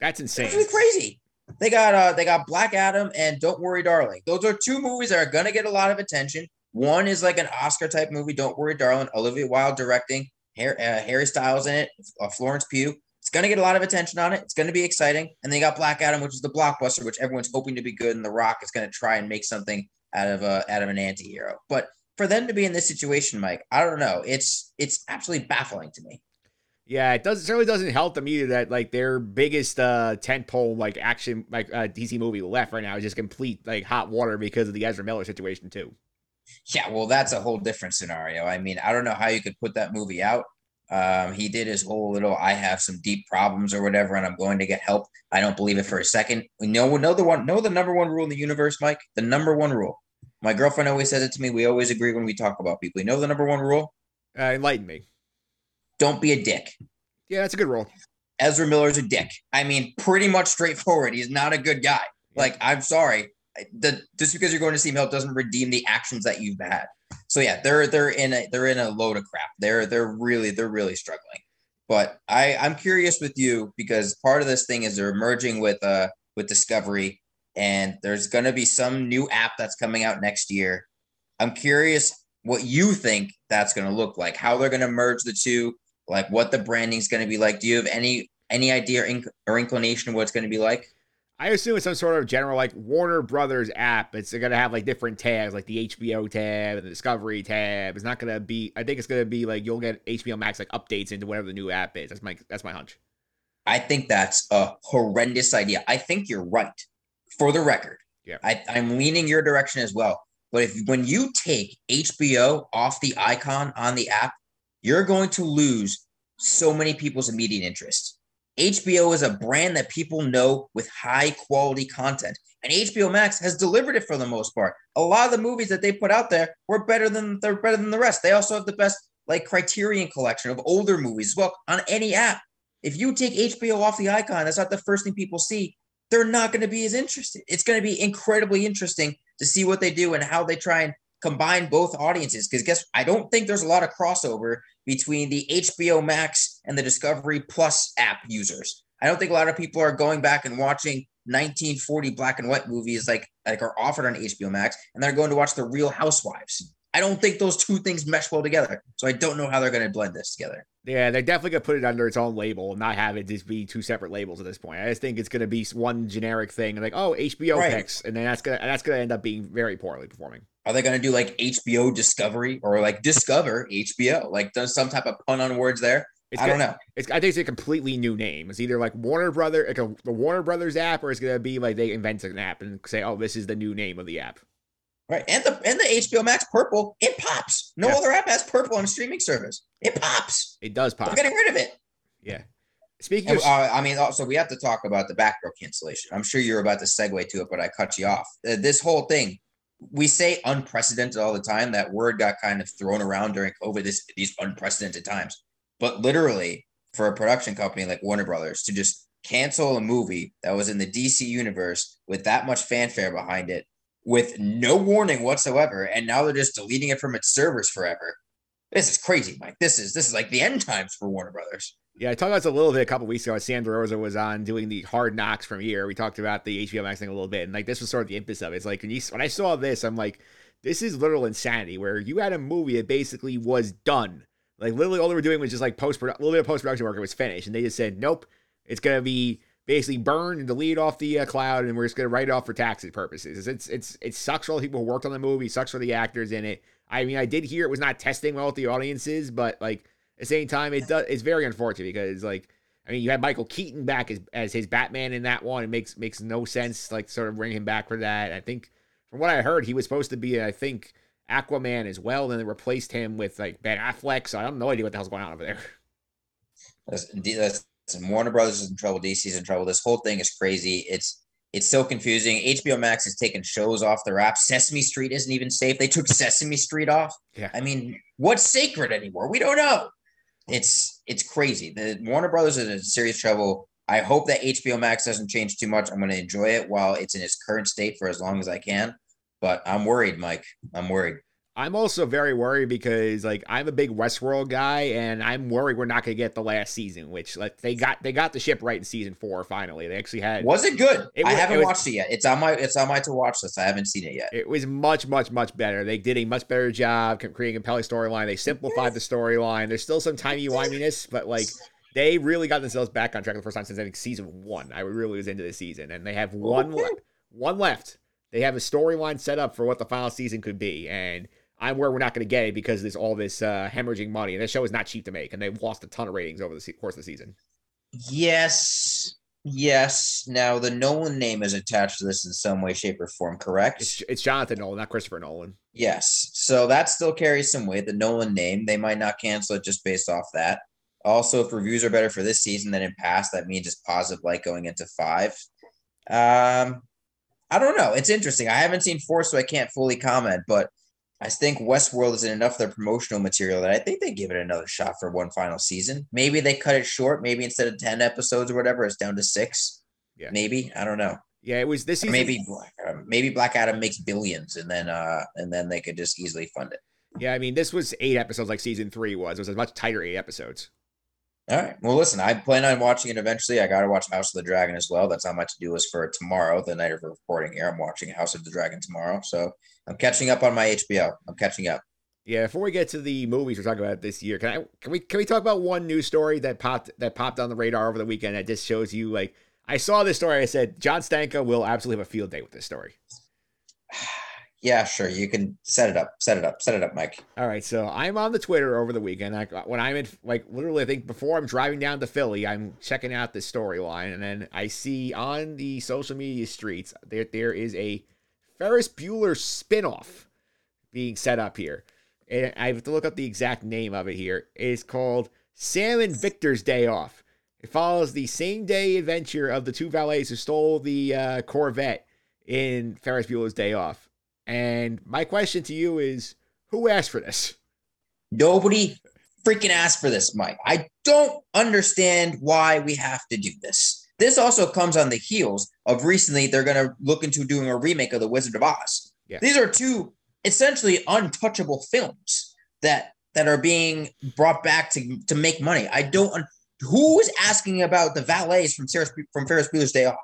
That's insane. That's really crazy. They got uh they got Black Adam and Don't Worry Darling. Those are two movies that are gonna get a lot of attention. One is like an Oscar type movie, Don't Worry Darling, Olivia Wilde directing, Harry, uh, Harry Styles in it, uh, Florence Pugh. It's going to get a lot of attention on it. It's going to be exciting. And then you got Black Adam, which is the blockbuster, which everyone's hoping to be good. And The Rock is going to try and make something out of a out of an anti-hero. But for them to be in this situation, Mike, I don't know. It's it's absolutely baffling to me. Yeah, it does. Certainly doesn't help them either that like their biggest uh tentpole like action like uh, DC movie left right now is just complete like hot water because of the Ezra Miller situation too. Yeah, well, that's a whole different scenario. I mean, I don't know how you could put that movie out um, he did his whole little I have some deep problems or whatever, and I'm going to get help. I don't believe it for a second. We know know the one know the number one rule in the universe, Mike. The number one rule. My girlfriend always says it to me. We always agree when we talk about people. You know the number one rule? Uh, enlighten me. Don't be a dick. Yeah, that's a good rule. Ezra Miller's a dick. I mean, pretty much straightforward. He's not a good guy. Like, I'm sorry. The, just because you're going to see him help doesn't redeem the actions that you've had so yeah, they're they're in a they're in a load of crap. They're they're really they're really struggling. But I I'm curious with you because part of this thing is they're merging with uh with Discovery, and there's going to be some new app that's coming out next year. I'm curious what you think that's going to look like, how they're going to merge the two, like what the branding is going to be like. Do you have any any idea or inclination of what it's going to be like? I assume it's some sort of general like Warner Brothers app. It's gonna have like different tabs, like the HBO tab and the Discovery tab. It's not gonna be. I think it's gonna be like you'll get HBO Max like updates into whatever the new app is. That's my that's my hunch. I think that's a horrendous idea. I think you're right. For the record, yeah, I, I'm leaning your direction as well. But if when you take HBO off the icon on the app, you're going to lose so many people's immediate interest. HBO is a brand that people know with high quality content, and HBO Max has delivered it for the most part. A lot of the movies that they put out there were better than they're better than the rest. They also have the best like Criterion collection of older movies as well on any app. If you take HBO off the icon, that's not the first thing people see. They're not going to be as interested. It's going to be incredibly interesting to see what they do and how they try and combine both audiences. Because guess I don't think there's a lot of crossover between the HBO Max and the Discovery Plus app users. I don't think a lot of people are going back and watching 1940 black and white movies like like are offered on HBO Max, and they're going to watch the Real Housewives. I don't think those two things mesh well together. So I don't know how they're going to blend this together. Yeah, they're definitely gonna put it under its own label and not have it just be two separate labels at this point. I just think it's gonna be one generic thing, like oh HBO Right. picks, and then that's gonna that's gonna end up being very poorly performing. Are they going to do like HBO Discovery or like Discover HBO? Like does some type of pun on words there? It's I don't know. It's I think it's a completely new name. It's either like Warner Brother, like a, the Warner Brothers app, or it's gonna be like they invent an app and say, oh, this is the new name of the app. Right. And the and the HBO Max purple, it pops. No Yeah. other app has purple on a streaming service. It pops. It does pop. They're getting rid of it. Yeah. Speaking And, of, uh, I mean, also we have to talk about the Batgirl cancellation. I'm sure you're about to segue to it, but I cut you off. Uh, this whole thing, we say unprecedented all the time. That word got kind of thrown around during COVID. This these unprecedented times, but literally for a production company like Warner Brothers to just cancel a movie that was in the DC universe with that much fanfare behind it, with no warning whatsoever, and now they're just deleting it from its servers forever. This is crazy, Mike. This is this is like the end times for Warner Brothers. yeah, I talked about this a little bit a couple weeks ago. Sandra Rosa was on doing the Hard Knocks from here. We talked about the HBO Max thing a little bit, and like this was sort of the impetus of it. It's like when you when I saw this, I'm like, this is literal insanity. Where you had a movie that basically was done. Like literally, all they were doing was just like post a little bit of post production work. It was finished, and they just said, nope, it's gonna be basically burn and delete off the uh, cloud, and we're just gonna write it off for tax purposes. It's it's it sucks for all the people who worked on the movie. Sucks for the actors in it. I mean, I did hear it was not testing well with the audiences, but like at the same time, it does. It's very unfortunate because like. I mean, you had Michael Keaton back as, as his Batman in that one. It makes makes no sense, like sort of bring him back for that. I think, from what I heard, he was supposed to be, I think, Aquaman as well. Then they replaced him with like Ben Affleck. So I have no idea what the hell's going on over there. That's, that's Warner Brothers is in trouble. DC's in trouble. This whole thing is crazy. It's it's so confusing. HBO Max is taking shows off their app. Sesame Street isn't even safe. They took Sesame Street off. Yeah. I mean, what's sacred anymore? We don't know. It's it's crazy. The Warner Brothers is in serious trouble. I hope that HBO Max doesn't change too much. I'm going to enjoy it while it's in its current state for as long as I can. But I'm worried, Mike. I'm worried. I'm also very worried because like I'm a big Westworld guy, and I'm worried we're not going to get the last season. Which like they got they got the ship right in season four. Finally, they actually had. Was it good? It I haven't it was- watched it yet. It's on my it's on my to watch list. I haven't seen it yet. It was much, much, much better. They did a much better job creating a compelling storyline. They simplified the storyline. There's still some timey wiminess, but like they really got themselves back on track the first time since I think season one. I really was into the season, and they have one le- one left. They have a storyline set up for what the final season could be, and I'm where we're not going to get it because there's all this uh, hemorrhaging money, and the show is not cheap to make, and they've lost a ton of ratings over the se- course of the season. Yes. Yes. Now the Nolan name is attached to this in some way, shape, or form, correct? It's, it's Jonathan Nolan, not Christopher Nolan. Yes. So that still carries some weight. The Nolan name, they might not cancel it just based off that. Also, if reviews are better for this season than in past, that means it's positive light going into five. Um, I don't know. It's interesting. I haven't seen four, so I can't fully comment, but I think Westworld is in enough of their promotional material that I think they give it another shot for one final season. Maybe they cut it short. Maybe instead of 10 episodes or whatever, it's down to six. Yeah. Maybe. I don't know. Yeah, it was this season. Maybe Black Adam, maybe Black Adam makes billions and then uh and then they could just easily fund it. Yeah, I mean, this was eight episodes like season three was. It was a much tighter eight episodes. All right. Well, listen, I plan on watching it eventually. I got to watch House of the Dragon as well. That's on my to do list for tomorrow, the night of recording here. I'm watching House of the Dragon tomorrow. So I'm catching up on my HBO. I'm catching up. Yeah, before we get to the movies we're talking about this year, can I can we can we talk about one news story that popped that popped on the radar over the weekend that just shows you like I saw this story. I said John Stanko will absolutely have a field day with this story. Yeah, sure. You can set it up. Set it up. Set it up, Mike. All right, so I'm on the Twitter over the weekend. I, when I'm in, like, literally, I think before I'm driving down to Philly, I'm checking out the storyline, and then I see on the social media streets that there is a Ferris Bueller spinoff being set up here. And I have to look up the exact name of it here. It's called Sam and Victor's Day Off. It follows the same day adventure of the two valets who stole the uh, Corvette in Ferris Bueller's Day Off. And my question to you is who asked for this? Nobody freaking asked for this, Mike. I don't understand why we have to do this. This also comes on the heels of recently they're going to look into doing a remake of The Wizard of Oz. Yeah. These are two essentially untouchable films that that are being brought back to to make money. I don't who is asking about the valets from Ferris, from Ferris Bueller's Day Off?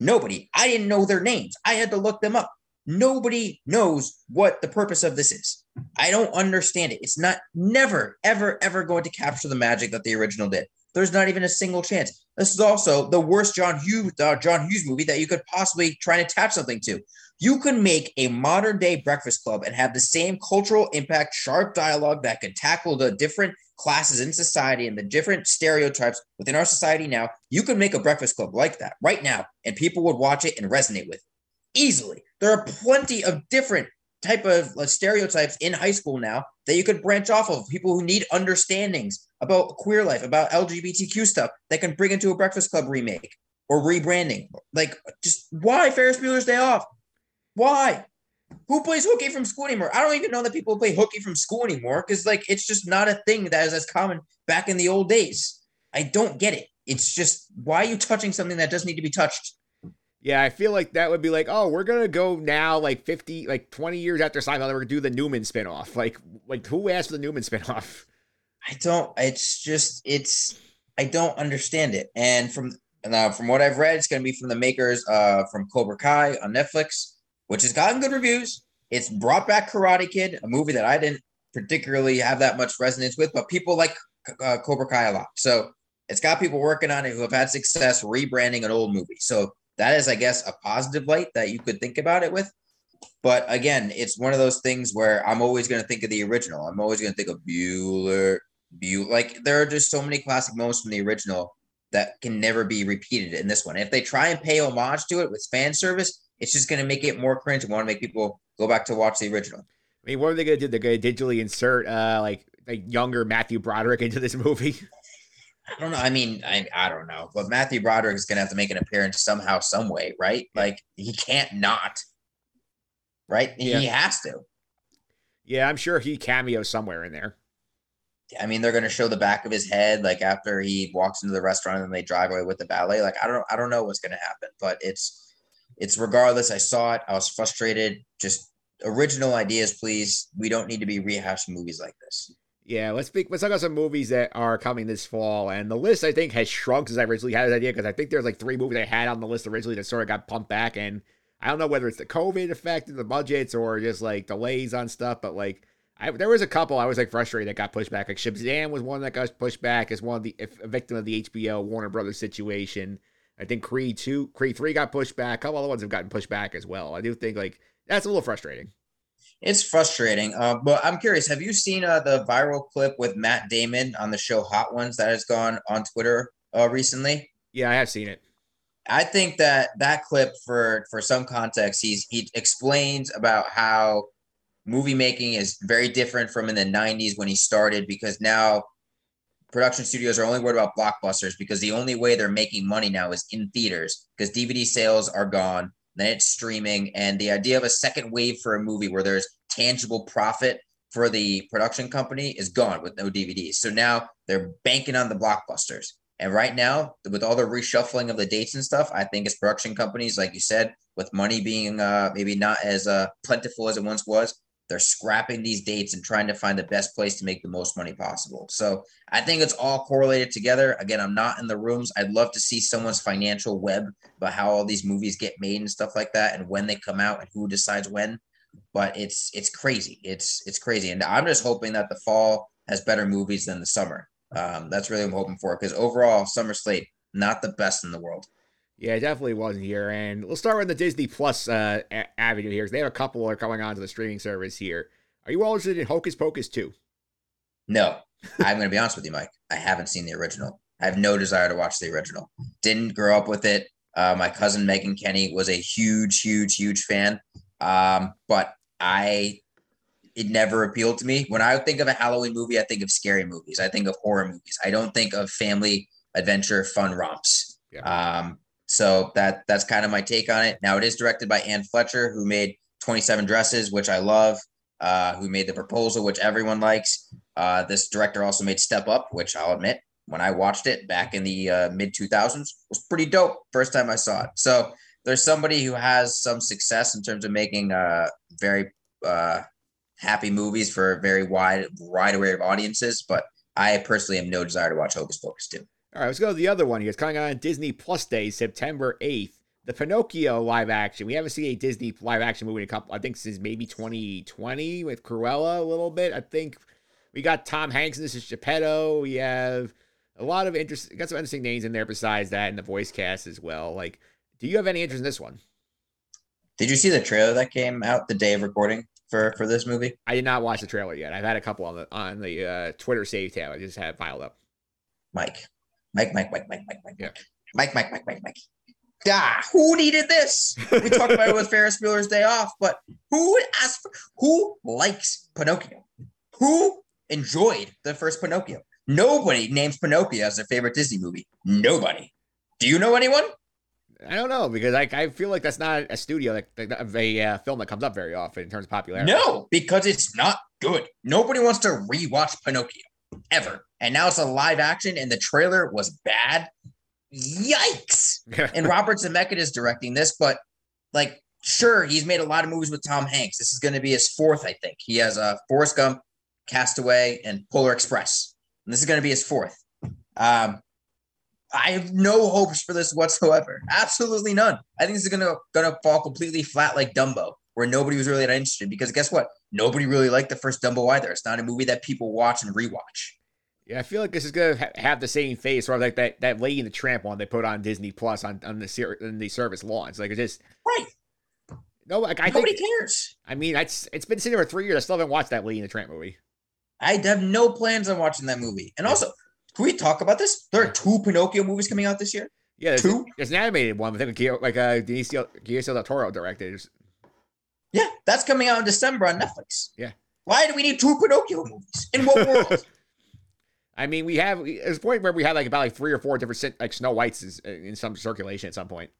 Nobody. I didn't know their names. I had to look them up. Nobody knows what the purpose of this is. I don't understand it. It's not never, ever, ever going to capture the magic that the original did. There's not even a single chance. This is also the worst John Hughes uh, John Hughes movie that you could possibly try and attach something to. You can make a modern day Breakfast Club and have the same cultural impact, sharp dialogue that can tackle the different classes in society and the different stereotypes within our society now. You can make a Breakfast Club like that right now, and people would watch it and resonate with it easily. There are plenty of different type of stereotypes in high school now that you could branch off of. People who need understandings about queer life, about LGBTQ stuff that can bring into a Breakfast Club remake or rebranding. Like, just why Ferris Bueller's Day Off? Why? Who plays hooky from school anymore? I don't even know that people play hooky from school anymore because, like, it's just not a thing that is as common back in the old days. I don't get it. It's just why are you touching something that doesn't need to be touched? Yeah, I feel like that would be like, oh, we're gonna go now, like fifty, like twenty years after Seinfeld, we're gonna do the Newman spinoff. Like, like who asked for the Newman spinoff? I don't. It's just it's. I don't understand it. And from now, from what I've read, it's to be from the makers uh, from Cobra Kai on Netflix, which has gotten good reviews. It's brought back Karate Kid, a movie that I didn't particularly have that much resonance with, but people like uh, Cobra Kai a lot. So it's got people working on it who have had success rebranding an old movie. So that is, I guess, a positive light that you could think about it with. But again, it's one of those things where I'm always going to think of the original. I'm always going to think of Bueller, Bueller. Like there are just so many classic moments from the original that can never be repeated in this one. If they try and pay homage to it with fan service, it's just going to make it more cringe and want to make people go back to watch the original. I mean, what are they going to do? They're going to digitally insert uh, like like younger Matthew Broderick into this movie. I don't know. I mean, I, I don't know, but Matthew Broderick is going to have to make an appearance somehow, some way, right? Like he can't not, right? Yeah. He has to. Yeah, I'm sure he cameos somewhere in there. I mean, they're going to show the back of his head, like after he walks into the restaurant and they drive away with the ballet. Like I don't, I don't know what's going to happen, but it's, it's regardless. I saw it. I was frustrated. Just original ideas, please. We don't need to be rehashing movies like this. Yeah, let's speak. Let's talk about some movies that are coming this fall, and the list I think has shrunk since I originally had this idea because I think there's like three movies I had on the list originally that sort of got pumped back, and I don't know whether it's the COVID effect of the budgets or just like delays on stuff, but like I, there was a couple I was like frustrated that got pushed back. Like Shazam was one that got pushed back as one of the a victim of the HBO Warner Brothers situation. I think Creed two, Creed three got pushed back. A couple other ones have gotten pushed back as well. I do think like that's a little frustrating. It's frustrating. Uh, but I'm curious. Have you seen uh, the viral clip with Matt Damon on the show Hot Ones that has gone on Twitter uh, recently? Yeah, I have seen it. I think that that clip, for for some context, he's he explains about how movie making is very different from in the 90s when he started because now production studios are only worried about blockbusters because the only way they're making money now is in theaters because DVD sales are gone then it's streaming and the idea of a second wave for a movie where there's tangible profit for the production company is gone with no DVDs. So now they're banking on the blockbusters. And right now, with all the reshuffling of the dates and stuff, I think it's production companies, like you said, with money being uh, maybe not as uh, plentiful as it once was, they're scrapping these dates and trying to find the best place to make the most money possible. So I think it's all correlated together. Again, I'm not in the rooms. I'd love to see someone's financial web about how all these movies get made and stuff like that, and when they come out and who decides when. But it's it's crazy. It's it's crazy, and I'm just hoping that the fall has better movies than the summer. Um, that's really what I'm hoping for because overall, summer slate not the best in the world. Yeah, it definitely wasn't here. And we'll start with the Disney Plus uh, a- avenue here. 'cause They have a couple that are coming onto the streaming service here. Are you all interested in Hocus Pocus 2? No, I'm going to be honest with you, Mike. I haven't seen the original. I have no desire to watch the original. Didn't grow up with it. Uh, my cousin Megan Kenny was a huge, huge, huge fan. Um, but I, it never appealed to me. When I think of a Halloween movie, I think of scary movies. I think of horror movies. I don't think of family adventure fun romps. Yeah. Um, so that that's kind of my take on it. Now it is directed by Anne Fletcher, who made 27 Dresses, which I love. Uh, who made the proposal, which everyone likes. Uh, this director also made Step Up, which I'll admit, when I watched it back in the uh, mid 2000s, was pretty dope. First time I saw it. So there's somebody who has some success in terms of making uh, very uh, happy movies for a very wide, wide array of audiences. But I personally have no desire to watch Hocus Pocus 2. All right, let's go to the other one here. It's coming on Disney Plus Day, September 8th. The Pinocchio live action. We haven't seen a Disney live action movie in a couple, I think since maybe 2020 with Cruella a little bit. I think we got Tom Hanks and this is Geppetto. We have a lot of interest, got some interesting names in there besides that and the voice cast as well. Like, do you have any interest in this one? Did you see the trailer that came out the day of recording for for this movie? I did not watch the trailer yet. I've had a couple on the on the uh, Twitter save tab. I just had it filed up. Mike, Mike, Mike, Mike, Mike, Mike, Mike, Yeah. Mike, Mike, Mike, Mike, Mike. Ah, who needed this? We talked about it with Ferris Bueller's Day Off, but who asked for, who likes Pinocchio? Who enjoyed the first Pinocchio? Nobody names Pinocchio as their favorite Disney movie. Nobody. Do you know anyone? I don't know because I, I feel like that's not a studio that, of a uh, film that comes up very often in terms of popularity. No, because it's not good. Nobody wants to rewatch Pinocchio ever. And now it's a live action, and the trailer was bad. Yikes! and Robert Zemeckis is directing this, but like, sure, he's made a lot of movies with Tom Hanks. This is going to be his fourth, I think. He has a uh, Forrest Gump, Castaway, and Polar Express, and this is going to be his fourth. Um, I have no hopes for this whatsoever. Absolutely none. I think this is gonna gonna fall completely flat like Dumbo, where nobody was really that interested. Because guess what? Nobody really liked the first Dumbo either. It's not a movie that people watch and rewatch. Yeah, I feel like this is gonna ha- have the same face, or like that that Lady in the Tramp one they put on Disney Plus on on the ser- on the service launch. Like it just right. No, like I Nobody think, cares. I mean, it's it's been sitting for three years. I still haven't watched that Lady in the Tramp movie. I have no plans on watching that movie. And also, can we talk about this? There are two Pinocchio movies coming out this year. Yeah, there's, Two? there's an animated one. I think like uh, Guillermo del Toro directed. Yeah, that's coming out in December on Netflix. Yeah. Why do we need two Pinocchio movies? In what world? I mean, we have there's a point where we had like about like three or four different like Snow Whites is uh, in some circulation at some point.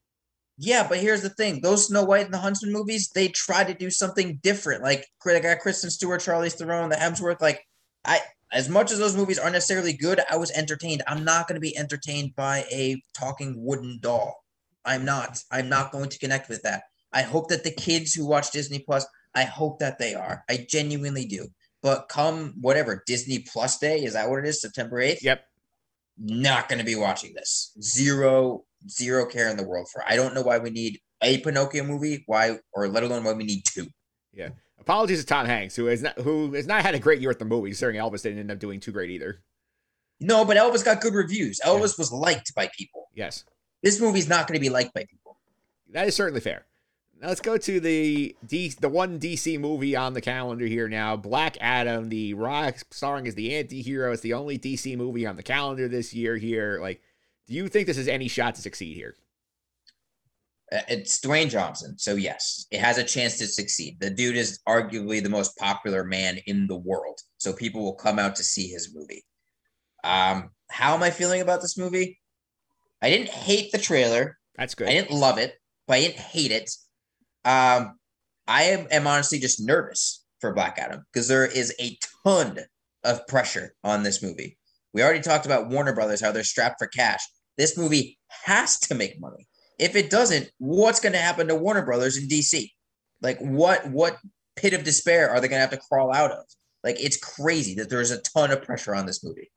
Yeah, but here's the thing: those Snow White and the Huntsman movies, they try to do something different. Like they got Kristen Stewart, Charlize Theron, the Hemsworth. Like I, as much as those movies aren't necessarily good, I was entertained. I'm not going to be entertained by a talking wooden doll. I'm not. I'm not going to connect with that. I hope that the kids who watch Disney Plus, I hope that they are. I genuinely do. But come whatever Disney Plus Day is that what it is? September eighth. Yep. Not going to be watching this. Zero, zero care in the world for. I don't know why we need a Pinocchio movie. Why, or let alone why we need two. Yeah. Apologies to Tom Hanks, who has not who has not had a great year at the movies. Considering Elvis didn't end up doing too great either. No, but Elvis got good reviews. Elvis was liked by people. Yes, This movie's not going to be liked by people. that is certainly fair. Now let's go to the D, the one DC movie on the calendar here now. Black Adam, the rock starring as the anti-hero. It's the only DC movie on the calendar this year. Here, like, do you think this has any shot to succeed here? Uh, It's Dwayne Johnson, so yes, it has a chance to succeed. The dude is arguably the most popular man in the world, so people will come out to see his movie. Um, how am I feeling about this movie? I didn't hate the trailer. That's good. I didn't love it, but I didn't hate it. Um, I am, am honestly just nervous for Black Adam because there is a ton of pressure on this movie. We already talked about Warner Brothers, how they're strapped for cash. This movie has to make money. If it doesn't, what's going to happen to Warner Brothers in DC? Like, what what pit of despair are they going to have to crawl out of? Like, it's crazy that there's a ton of pressure on this movie.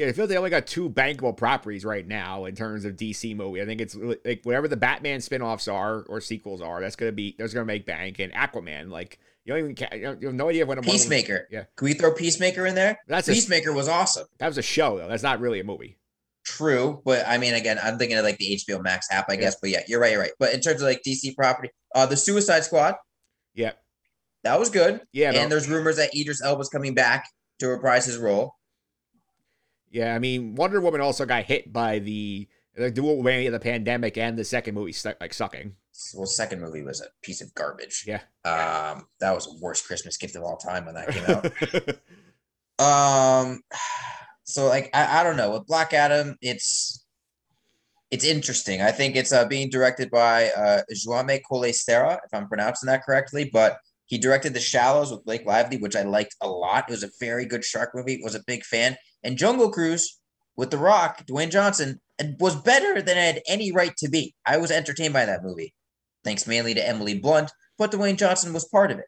Yeah, I feel they only got two bankable properties right now in terms of DC movie. I think it's like whatever the Batman spin-offs are or sequels are, that's gonna be that's gonna make bank. And Aquaman, like you don't even you, don't- you have no idea when a Peacemaker. Yeah, Can we throw Peacemaker in there? That's a- Peacemaker was awesome. that was a show though. That's not really a movie. True, but I mean, again, I'm thinking of like the HBO Max app, I guess. But yeah, you're right. You're right. But in terms of like DC property, uh, the Suicide Squad, Yeah. that was good. Yeah, no- and there's rumors that Idris Elba's coming back to reprise his role. Yeah, I mean, Wonder Woman also got hit by the the dual whammy of the pandemic and the second movie like sucking. Well, second movie was a piece of garbage. Yeah. Um, that was the worst Christmas gift of all time when that came out. Um, so like I, I don't know with Black Adam, it's it's interesting. I think it's uh, being directed by uh, Jaume Collet-Serra, if I'm pronouncing that correctly, but he directed The Shallows with Blake Lively, which I liked a lot. It was a very good shark movie. Was a big fan. And Jungle Cruise with The Rock, Dwayne Johnson, was better than it had any right to be. I was entertained by that movie, thanks mainly to Emily Blunt, but Dwayne Johnson was part of it.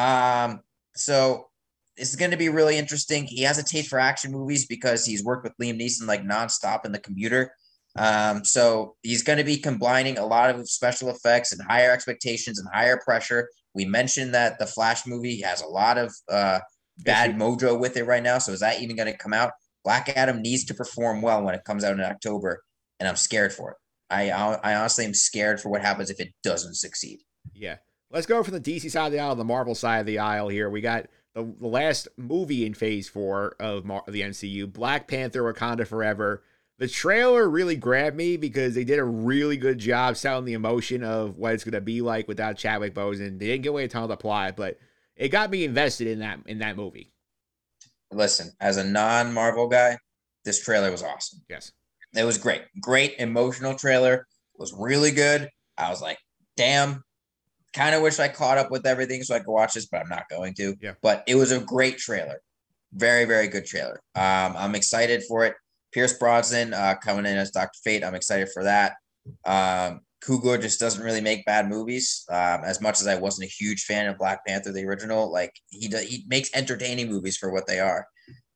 Um, so is going to be really interesting. He has a taste for action movies because he's worked with Liam Neeson like nonstop in the commuter. Um, so he's going to be combining a lot of special effects and higher expectations and higher pressure. We mentioned that the Flash movie has a lot of uh, bad mojo with it right now. So is that even going to come out? Black Adam needs to perform well when it comes out in October, and I'm scared for it. I I honestly am scared for what happens if it doesn't succeed. Yeah. Let's go from the DC side of the aisle to the Marvel side of the aisle here. We got the, the last movie in phase four of Mar- the MCU, Black Panther Wakanda Forever. The trailer really grabbed me because they did a really good job selling the emotion of what it's going to be like without Chadwick Boseman. They didn't give away a ton of the plot, but it got me invested in that in that movie. Listen, as a non-Marvel guy, this trailer was awesome. Yes. It was great. Great emotional trailer. It was really good. I was like, damn, kind of wish I caught up with everything so I could watch this, but I'm not going to. Yeah. But it was a great trailer. Very, very good trailer. Um, I'm excited for it. Pierce Brosnan uh, coming in as Dr. Fate. I'm excited for that. Um, Coogler just doesn't really make bad movies. Um, as much as I wasn't a huge fan of Black Panther, the original, like he does, he makes entertaining movies for what they are.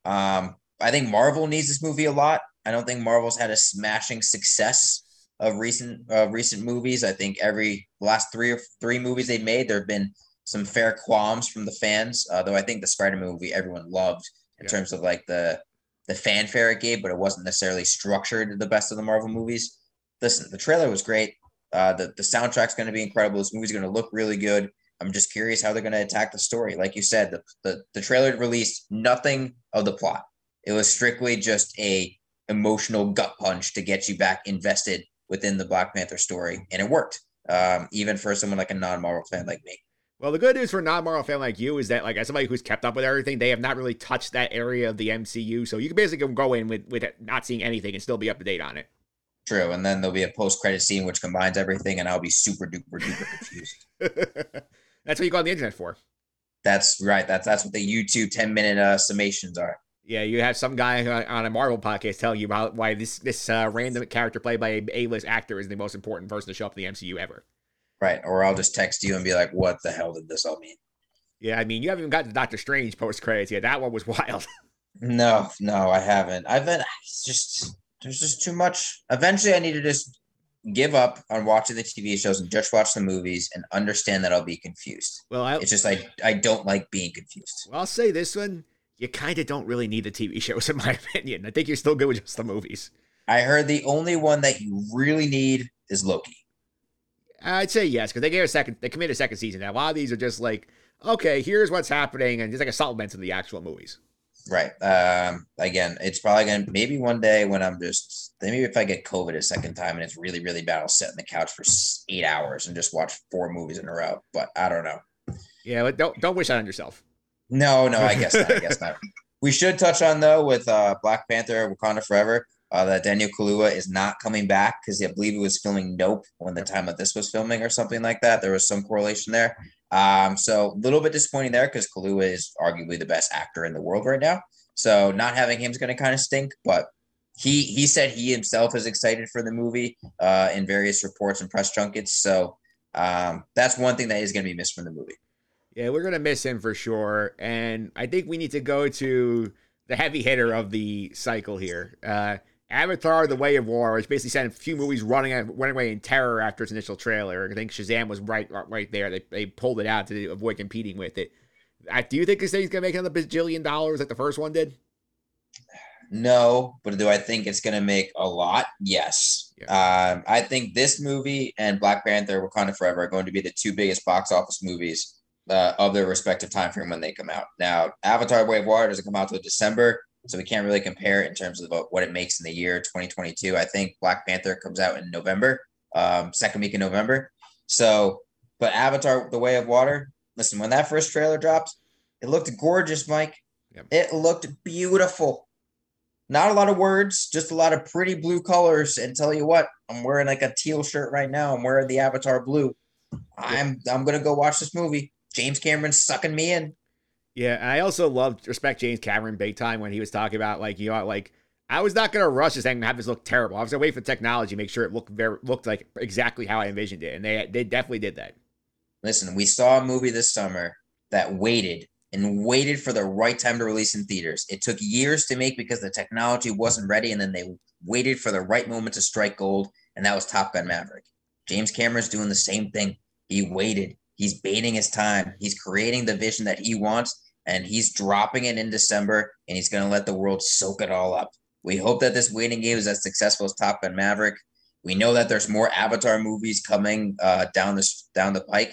Um, I think Marvel needs this movie a lot. I don't think Marvel's had a smashing success of recent uh, recent movies. I think every last three or three movies they made, there have been some fair qualms from the fans. Uh, though I think the Spider Man movie everyone loved in Yeah. terms of like the the fanfare it gave, but it wasn't necessarily structured the best of the Marvel movies. Listen, the trailer was great. Uh, the the soundtrack's going to be incredible. This movie's going to look really good. I'm just curious how they're going to attack the story. Like you said, the, the the trailer released nothing of the plot. It was strictly just a emotional gut punch to get you back invested within the Black Panther story, and it worked. Um, even for someone like a non-Marvel fan like me. Well, the good news for a non-Marvel fan like you is that, like, as somebody who's kept up with everything, they have not really touched that area of the MCU. So you can basically go in with, with not seeing anything and still be up to date on it. True, and then there'll be a post-credit scene which combines everything, and I'll be super duper duper confused. That's what you go on the internet for. That's right. That's that's what the YouTube 10 minute uh, summations are. Yeah, you have some guy on- on a Marvel podcast telling you about why this this uh, random character played by a A-list actor is the most important person to show up in the MCU ever. Right. Or I'll just text you and be like, what the hell did this all mean? Yeah, I mean, you haven't even gotten to Doctor Strange post credits yet. That one was wild. No, no, I haven't. I've been just there's just too much. Eventually I need to just give up on watching the TV shows and just watch the movies and understand that I'll be confused. Well, I, It's just I I don't like being confused. well, I'll say this one: you kind of don't really need the TV shows, in my opinion. I think you're still good with just the movies. I heard the only one that you really need is Loki. I'd say yes because they gave a second. They committed a second season. Now, a lot of these are just like, okay, here's what's happening, and just like a supplement to the actual movies. Right. Um. Again, it's probably gonna maybe one day when I'm just maybe if I get COVID a second time and it's really really bad, I'll sit on the couch for eight hours and just watch four movies in a row. But I don't know. Yeah, but don't don't wish that on yourself. No, no, I guess not. I guess not. We should touch on though with uh, Black Panther: Wakanda Forever uh, that Daniel Kaluuya is not coming back because I believe he was filming Nope when the time that this was filming or something like that. There was some correlation there. Um, so a little bit disappointing there because Kaluuya is arguably the best actor in the world right now. So not having him is going to kind of stink, but. He, he said he himself is excited for the movie uh, in various reports and press junkets. So um, that's one thing that is going to be missed from the movie. Yeah, we're gonna miss him for sure, and I think we need to go to the heavy hitter of the cycle here. Uh, Avatar: The Way of War, which basically sent a few movies running running away in terror after its initial trailer. I think Shazam was right right there. They, they pulled it out to avoid competing with it. I, do you think this thing's gonna make another bajillion dollars like the first one did? No, but do I think it's going to make a lot? Yes. Yeah. Um, I think this movie and Black Panther: Wakanda Forever are going to be the two biggest box office movies uh, of their respective time frame when they come out. Now, Avatar: Way of Water doesn't come out till December, so we can't really compare it in terms of what it makes in the year 2022. I think Black Panther comes out in November, um, second week in November. So, but Avatar: The Way of Water. Listen, when that first trailer dropped, it looked gorgeous, Mike. Yep. It looked beautiful. Not a lot of words, just a lot of pretty blue colors. And tell you what, I'm wearing like a teal shirt right now. I'm wearing the Avatar blue. I'm I'm gonna go watch this movie. James Cameron's sucking me in. Yeah, and I also loved respect James Cameron big time when he was talking about like you know like I was not gonna rush this thing and have this look terrible. I was gonna wait for technology, make sure it looked very looked like exactly how I envisioned it, and they they definitely did that. Listen, we saw a movie this summer that waited and waited for the right time to release in theaters. It took years to make because the technology wasn't ready, and then they waited for the right moment to strike gold, and that was Top Gun Maverick. James Cameron's doing the same thing. He waited. He's baiting his time. He's creating the vision that he wants, and he's dropping it in December, and he's going to let the world soak it all up. We hope that this waiting game is as successful as Top Gun Maverick. We know that there's more Avatar movies coming uh, down the down the pike,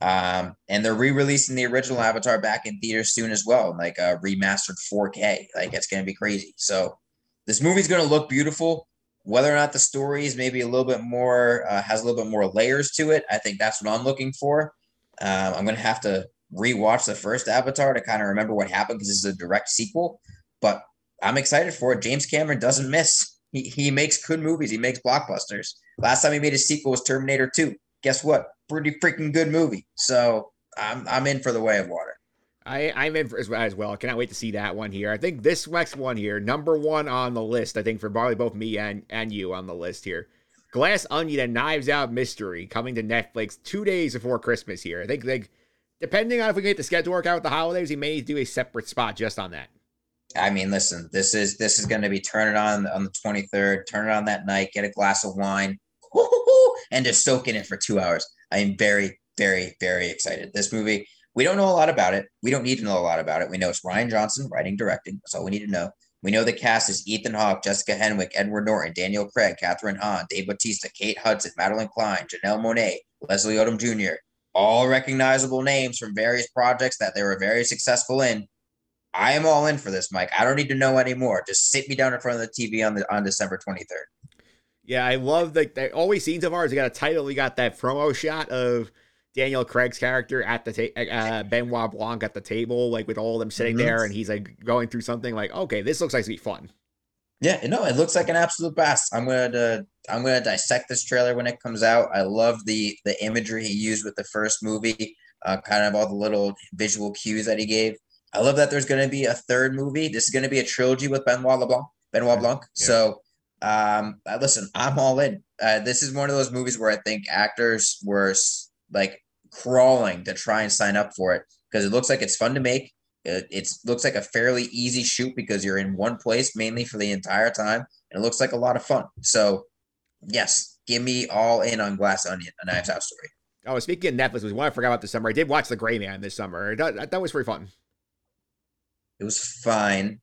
um, and they're re-releasing the original Avatar back in theaters soon as well, like a remastered 4K. Like it's going to be crazy. So this movie's going to look beautiful. Whether or not the story is maybe a little bit more uh, has a little bit more layers to it, I think that's what I'm looking for. Um, I'm going to have to rewatch the first Avatar to kind of remember what happened because this is a direct sequel. But I'm excited for it. James Cameron doesn't miss. He, he makes good movies. He makes blockbusters. Last time he made a sequel was Terminator 2. Guess what? Pretty freaking good movie. So I'm I'm in for the Way of Water. I, I'm in for as, well. I cannot wait to see that one here. I think this next one here, number one on the list, I think for probably both me and, and you on the list here. Glass Onion and Knives Out Mystery coming to Netflix two days before Christmas here. I think like depending on if we can get the schedule work out with the holidays, we may do a separate spot just on that. I mean, listen, this is this is going to be turn it on on the 23rd, turn it on that night, get a glass of wine, and just soak in it for two hours. I am very, very, very excited. This movie, we don't know a lot about it. We don't need to know a lot about it. We know it's Rian Johnson writing, directing. That's all we need to know. We know the cast is Ethan Hawke, Jessica Henwick, Edward Norton, Daniel Craig, Kathryn Hahn, Dave Bautista, Kate Hudson, Madelyn Cline, Janelle Monáe, Leslie Odom Jr. All recognizable names from various projects that they were very successful in. I am all in for this, Mike. I don't need to know anymore. Just sit me down in front of the TV on the on December 23rd. Yeah, I love the, always scenes of ours. We got a title. We got that promo shot of Daniel Craig's character at the ta- uh, Benoit Blanc at the table, like with all of them sitting mm-hmm. there, and he's like going through something. Like, okay, this looks like to be fun. Yeah, no, it looks like an absolute blast. I'm gonna uh, I'm gonna dissect this trailer when it comes out. I love the the imagery he used with the first movie, uh, kind of all the little visual cues that he gave. I love that there's gonna be a third movie. This is gonna be a trilogy with Benoit LeBlanc. Benoit Blanc. Yeah. So um, uh, listen, I'm all in. Uh, this is one of those movies where I think actors were like crawling to try and sign up for it because it looks like it's fun to make. It it's, looks like a fairly easy shoot because you're in one place mainly for the entire time, and it looks like a lot of fun. So, yes, give me all in on Glass Onion, a Knives Out story. Oh, speaking of Netflix, was one I forgot about this summer. I did watch The Gray Man this summer. That, that was pretty fun. It was fine.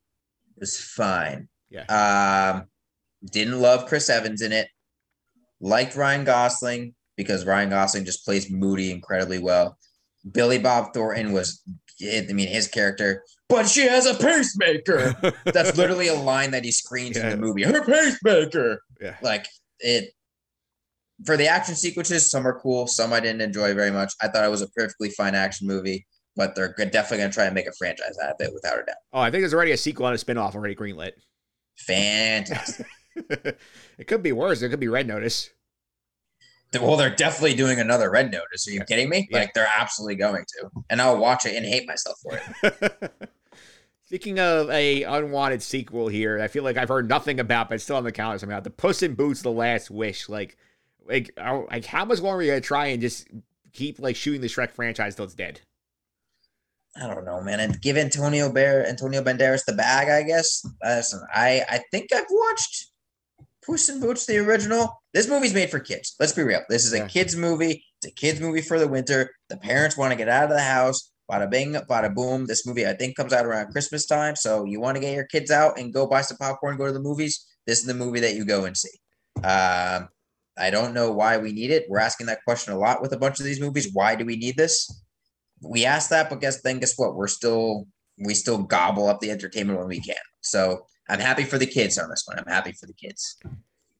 It was fine. Yeah. Um, didn't love Chris Evans in it. Liked Ryan Gosling because Ryan Gosling just plays Moody incredibly well. Billy Bob Thornton was, I mean, his character, but she has a pacemaker. That's literally a line that he screams yeah. in the movie. Her pacemaker. Yeah. Like it. For the action sequences, some are cool, some I didn't enjoy very much. I thought it was a perfectly fine action movie, but they're definitely going to try and make a franchise out of it without a doubt. Oh, I think there's already a sequel and a spinoff already greenlit. Fantastic. it could be worse. It could be Red Notice. Well, they're definitely doing another Red Notice. Are you kidding me? Yeah. Like they're absolutely going to, and I'll watch it and hate myself for it. Speaking of a unwanted sequel here, I feel like I've heard nothing about, but it's still on the calendar somehow. The Puss in Boots: The Last Wish. Like, like, oh, like, how much longer are you gonna try and just keep like shooting the Shrek franchise till it's dead? I don't know, man. And give Antonio Bear Antonio Banderas the bag, I guess. Listen, I I think I've watched Puss in Boots the original. This movie's made for kids. Let's be real. This is a kids movie. It's a kids movie for the winter. The parents want to get out of the house. bada bing, bada boom. This movie I think comes out around Christmas time, so you want to get your kids out and go buy some popcorn, go to the movies. This is the movie that you go and see. Um, I don't know why we need it. We're asking that question a lot with a bunch of these movies. Why do we need this? We ask that, but guess then guess what? We're still we still gobble up the entertainment when we can. So I'm happy for the kids on this one. I'm happy for the kids.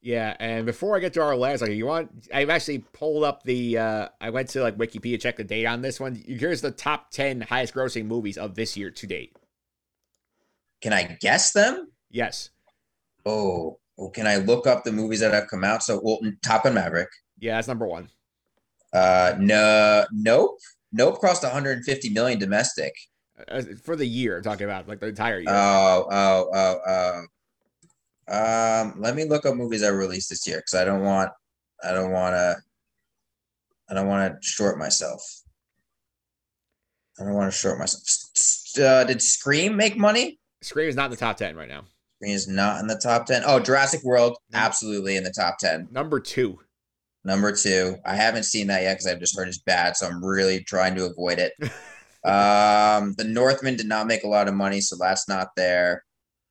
Yeah, and before I get to our last, like you want, I've actually pulled up the. uh I went to like Wikipedia check the date on this one. Here's the top ten highest grossing movies of this year to date. Can I guess them? Yes. Oh, well, can I look up the movies that have come out? So, well, Top Gun Maverick. Yeah, that's number one. Uh, no, nope, nope. Crossed 150 million domestic uh, for the year. I'm talking about like the entire year. Oh, oh, oh, oh. Um, let me look up movies I released this year because I don't want, I don't want to, I don't want to short myself. I don't want to short myself. Uh, did Scream make money? Scream is not in the top ten right now. Scream is not in the top ten. Oh, Jurassic World, absolutely in the top ten. Number two. Number two. I haven't seen that yet because I've just heard it's bad, so I'm really trying to avoid it. um, the Northman did not make a lot of money, so that's not there.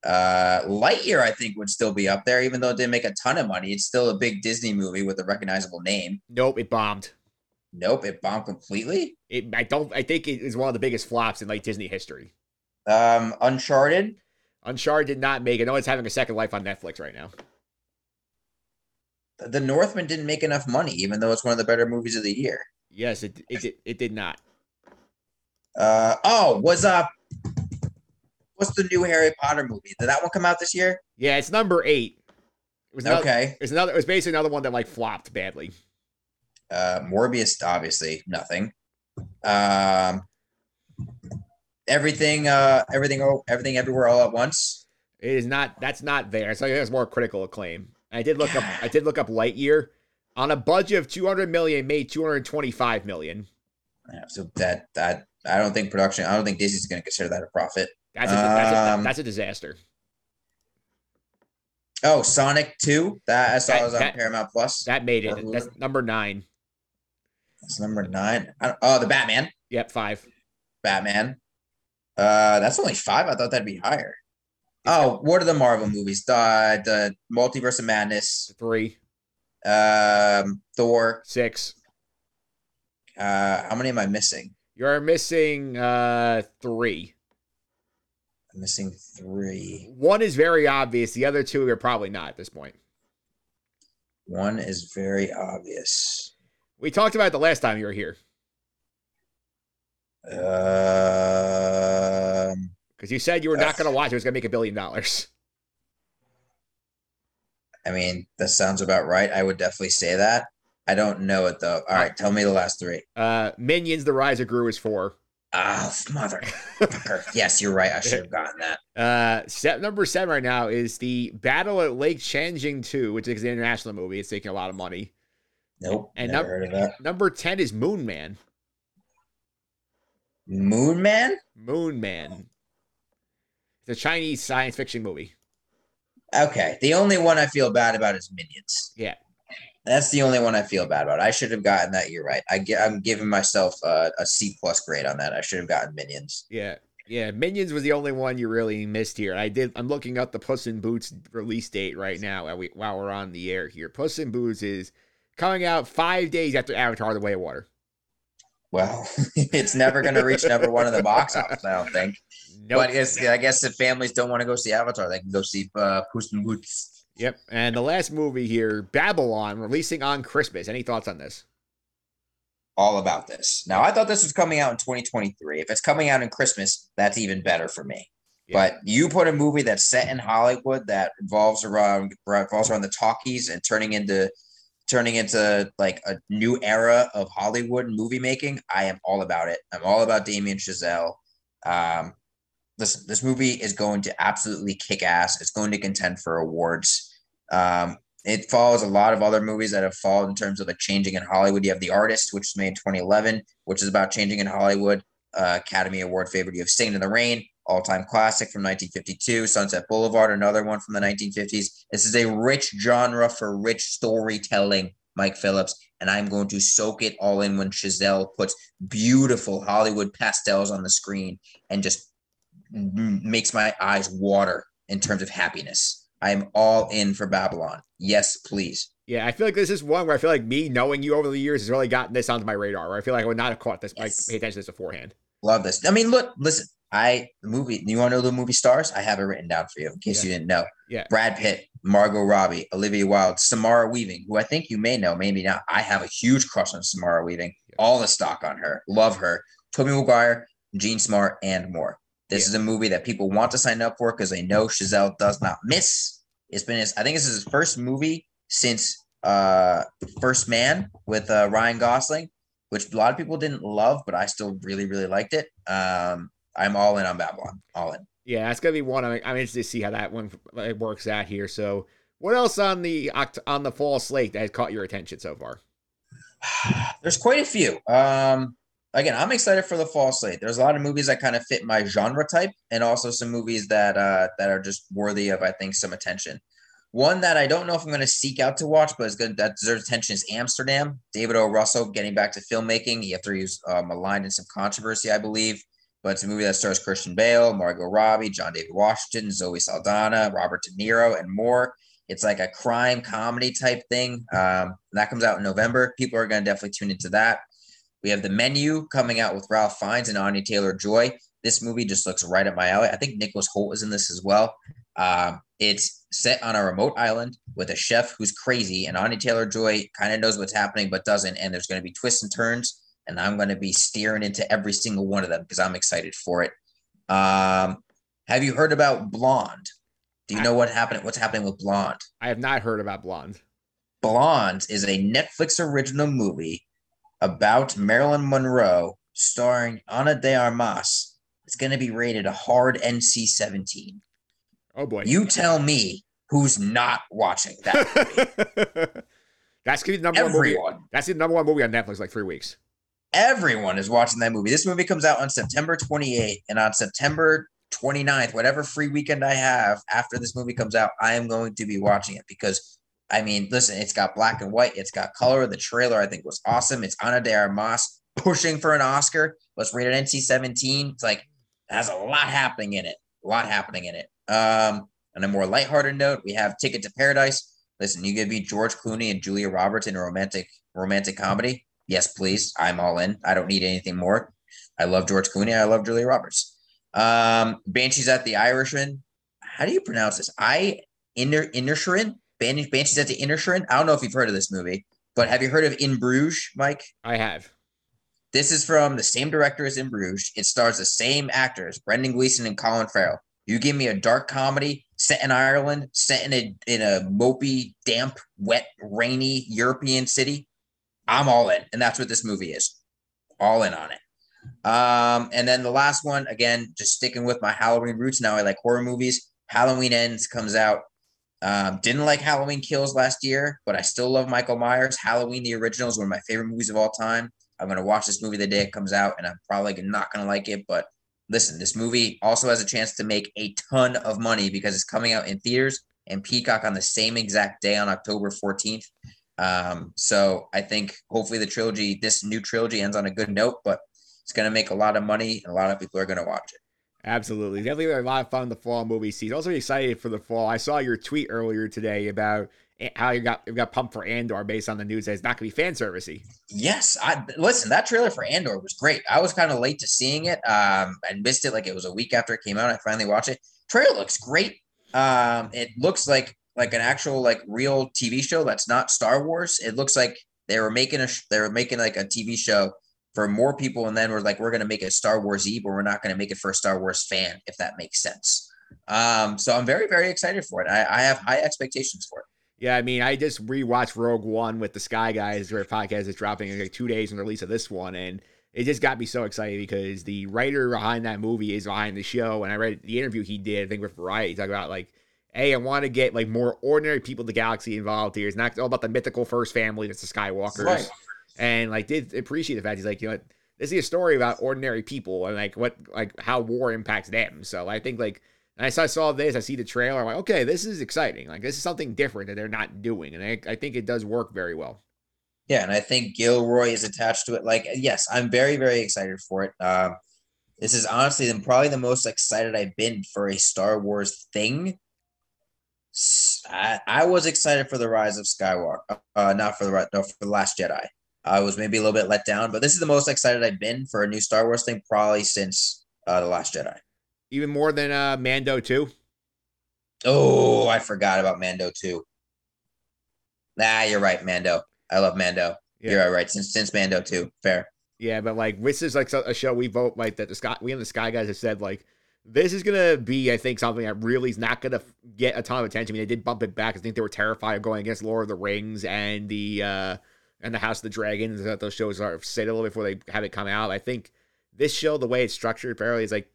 Uh, Lightyear, I think, would still be up there, even though it didn't make a ton of money. It's still a big Disney movie with a recognizable name. Nope, it bombed. Nope, it bombed completely. It, I don't. I think it is one of the biggest flops in like Disney history. Um, Uncharted. Uncharted did not make it. No, it's having a second life on Netflix right now. The Northman didn't make enough money, even though it's one of the better movies of the year. Yes, it it did. It did not. Uh oh, was uh what's the new Harry Potter movie? Did that one come out this year? Yeah, it's number eight. It was another, okay. It's another. It was basically another one that like flopped badly. Uh, Morbius, obviously nothing. Um, everything, uh, everything, oh, everything, everywhere, all at once. It is not. That's not there. So it has more critical acclaim. I did look up. I did look up Lightyear on a budget of 200 million, made 225 million. Yeah, so that that I don't think production. I don't think Disney's going to consider that a profit. That's a, that's, a, um, that's a disaster. Oh, Sonic Two. That I saw that, was on that, Paramount Plus. That made it. That's number nine. That's number nine. Oh, the Batman. Yep, five. Batman. Uh, that's only five. I thought that'd be higher. Oh, what are the Marvel movies? The the Multiverse of Madness. Three. Um, Thor. Six. Uh, how many am I missing? You're missing uh three. I'm missing three. One is very obvious. The other two are probably not at this point. One is very obvious. We talked about it the last time you were here. Um, because you said you were not going to watch it. It was going to make a billion dollars. I mean, that sounds about right. I would definitely say that. I don't know it though. All right, tell me the last three. Uh, Minions: The Rise of Gru is four. Oh, mother. yes, you're right. I should have gotten that. Uh, set number seven right now is the Battle at Lake Changjin 2, which is an international movie. It's taking a lot of money. Nope. And never num- heard of that. Number 10 is Moon Man. Moon Man? Moon Man. It's a Chinese science fiction movie. Okay. The only one I feel bad about is Minions. Yeah. That's the only one I feel bad about. I should have gotten that. You're right. I get, I'm giving myself a, a C plus grade on that. I should have gotten Minions. Yeah. Yeah, Minions was the only one you really missed here. I did. I'm looking up the Puss in Boots release date right now while, we, while we're on the air here. Puss in Boots is coming out five days after Avatar: The Way of Water. Well, it's never going to reach number one in the box office. I don't think. Nope. But I guess, I guess if families don't want to go see Avatar, they can go see uh, Puss in Boots. Yep. And the last movie here, Babylon, releasing on Christmas. Any thoughts on this? All about this. Now, I thought this was coming out in 2023. If it's coming out in Christmas, that's even better for me. Yeah. But you put a movie that's set in Hollywood that revolves around revolves around the talkies and turning into turning into like a new era of Hollywood movie making. I am all about it. I'm all about Damien Chazelle. Um, listen, this movie is going to absolutely kick ass. It's going to contend for awards. Um, it follows a lot of other movies that have followed in terms of like changing in Hollywood. You have The Artist, which was made in 2011, which is about changing in Hollywood. Uh, Academy Award favorite. You have Singing in the Rain, all time classic from 1952. Sunset Boulevard, another one from the 1950s. This is a rich genre for rich storytelling Mike Phillips, and I'm going to soak it all in when Chazelle puts beautiful Hollywood pastels on the screen and just makes my eyes water in terms of happiness. I am all in for Babylon. Yes, please. Yeah, I feel like this is one where I feel like me knowing you over the years has really gotten this onto my radar. Where I feel like I would not have caught this, yes. like, pay attention to this beforehand. Love this. I mean, look, listen. I the movie. You want to know the movie stars? I have it written down for you in case yeah. you didn't know. Yeah. Brad Pitt, Margot Robbie, Olivia Wilde, Samara Weaving, who I think you may know, maybe not. I have a huge crush on Samara Weaving. Yeah. All the stock on her. Love her. Tobey Maguire, Jean Smart, and more. This yeah. is a movie that people want to sign up for because they know Chazelle does not miss. It's been his, I think this is his first movie since uh First Man with uh, Ryan Gosling, which a lot of people didn't love, but I still really, really liked it. Um, I'm all in on Babylon. All in. Yeah, it's gonna be one. I'm, I'm interested to see how that one works out here. So, what else on the on the fall slate that has caught your attention so far? There's quite a few. Um, again, I'm excited for the fall slate. There's a lot of movies that kind of fit my genre type, and also some movies that uh, that are just worthy of, I think, some attention. One that I don't know if I'm going to seek out to watch, but is good that deserves attention is Amsterdam. David O. Russell getting back to filmmaking. He after he was um, aligned in some controversy, I believe. But it's a movie that stars Christian Bale, Margot Robbie, John David Washington, Zoe Saldana, Robert De Niro, and more. It's like a crime comedy type thing. Um, that comes out in November. People are going to definitely tune into that. We have the menu coming out with Ralph Fiennes and Anya Taylor Joy. This movie just looks right up my alley. I think Nicholas Hoult is in this as well. Um, it's set on a remote island with a chef who's crazy, and Anya Taylor Joy kind of knows what's happening but doesn't. And there's going to be twists and turns, and I'm going to be steering into every single one of them because I'm excited for it. Um, have you heard about Blonde? Do you know what happened? What's happening with Blonde? I have not heard about Blonde. Blonde is a Netflix original movie about Marilyn Monroe, starring Ana de Armas. It's going to be rated a hard NC 17. Oh boy! You tell me who's not watching that. Movie. That's gonna be the number Everyone. one movie. That's the number one movie on Netflix, like three weeks. Everyone is watching that movie. This movie comes out on September 28th, and on September 29th, whatever free weekend I have after this movie comes out, I am going to be watching it because I mean, listen, it's got black and white, it's got color. The trailer I think was awesome. It's Ana de Armas pushing for an Oscar. Let's rate it NC-17. It's like has a lot happening in it. A lot happening in it. Um, on a more lighthearted note, we have Ticket to Paradise. Listen, you give me George Clooney and Julia Roberts in a romantic romantic comedy. Yes, please. I'm all in. I don't need anything more. I love George Clooney. I love Julia Roberts. Um, Banshees at the Irishman. How do you pronounce this? I Inner Inisherin? Banshees at the Inisherin? I don't know if you've heard of this movie, but have you heard of In Bruges, Mike? I have. This is from the same director as In Bruges. It stars the same actors, Brendan Gleeson and Colin Farrell. You give me a dark comedy set in Ireland, set in a in a mopey, damp, wet, rainy European city. I'm all in, and that's what this movie is. All in on it. Um, and then the last one, again, just sticking with my Halloween roots. Now I like horror movies. Halloween Ends comes out. Um, didn't like Halloween Kills last year, but I still love Michael Myers. Halloween the original is one of my favorite movies of all time. I'm gonna watch this movie the day it comes out, and I'm probably not gonna like it, but listen, this movie also has a chance to make a ton of money because it's coming out in theaters and Peacock on the same exact day on October 14th. Um, so I think hopefully the trilogy, this new trilogy ends on a good note, but it's going to make a lot of money and a lot of people are going to watch it. Absolutely. Definitely a lot of fun in the fall movie season. Also excited for the fall. I saw your tweet earlier today about how you got you got pumped for Andor based on the news that it's not going to be fan servicey. Yes, I listen. That trailer for Andor was great. I was kind of late to seeing it. Um, I missed it like it was a week after it came out. I finally watched it. Trailer looks great. Um, it looks like like an actual like real TV show that's not Star Wars. It looks like they were making a they were making like a TV show for more people, and then we're like we're going to make it Star Wars E, but we're not going to make it for a Star Wars fan, if that makes sense. Um, so I'm very very excited for it. I, I have high expectations for it. Yeah, I mean, I just rewatched Rogue One with the Sky Guys. Their podcast is dropping in like two days from the release of this one, and it just got me so excited because the writer behind that movie is behind the show. And I read the interview he did, I think with Variety, talk about like, hey, I want to get like more ordinary people in the galaxy involved here. It's not all about the mythical first family that's the Skywalkers. Right. And like, did appreciate the fact he's like, you know, this is a story about ordinary people and like what like how war impacts them. So I think like I saw, this, I see the trailer, I'm like, okay, this is exciting. Like this is something different that they're not doing, and I, I think it does work very well. Yeah, and I think Gilroy is attached to it. Like, yes, I'm very, very excited for it. Uh, this is honestly then probably the most excited I've been for a Star Wars thing. I, I was excited for the Rise of Skywalker, uh, not for the no, for the Last Jedi. I was maybe a little bit let down, but this is the most excited I've been for a new Star Wars thing probably since uh, the Last Jedi. Even more than uh, Mando too. Oh, I forgot about Mando too. Nah, you're right, Mando. I love Mando. Yeah. You're right. Since since Mando too. Fair. Yeah, but like this is like a show we vote like that the Sky we and the Sky guys have said like this is gonna be I think something that really is not gonna get a ton of attention. I mean, they did bump it back. I think they were terrified of going against Lord of the Rings and the uh and the House of the Dragons. That those shows are say a little before they have it come out. I think this show, the way it's structured, apparently is like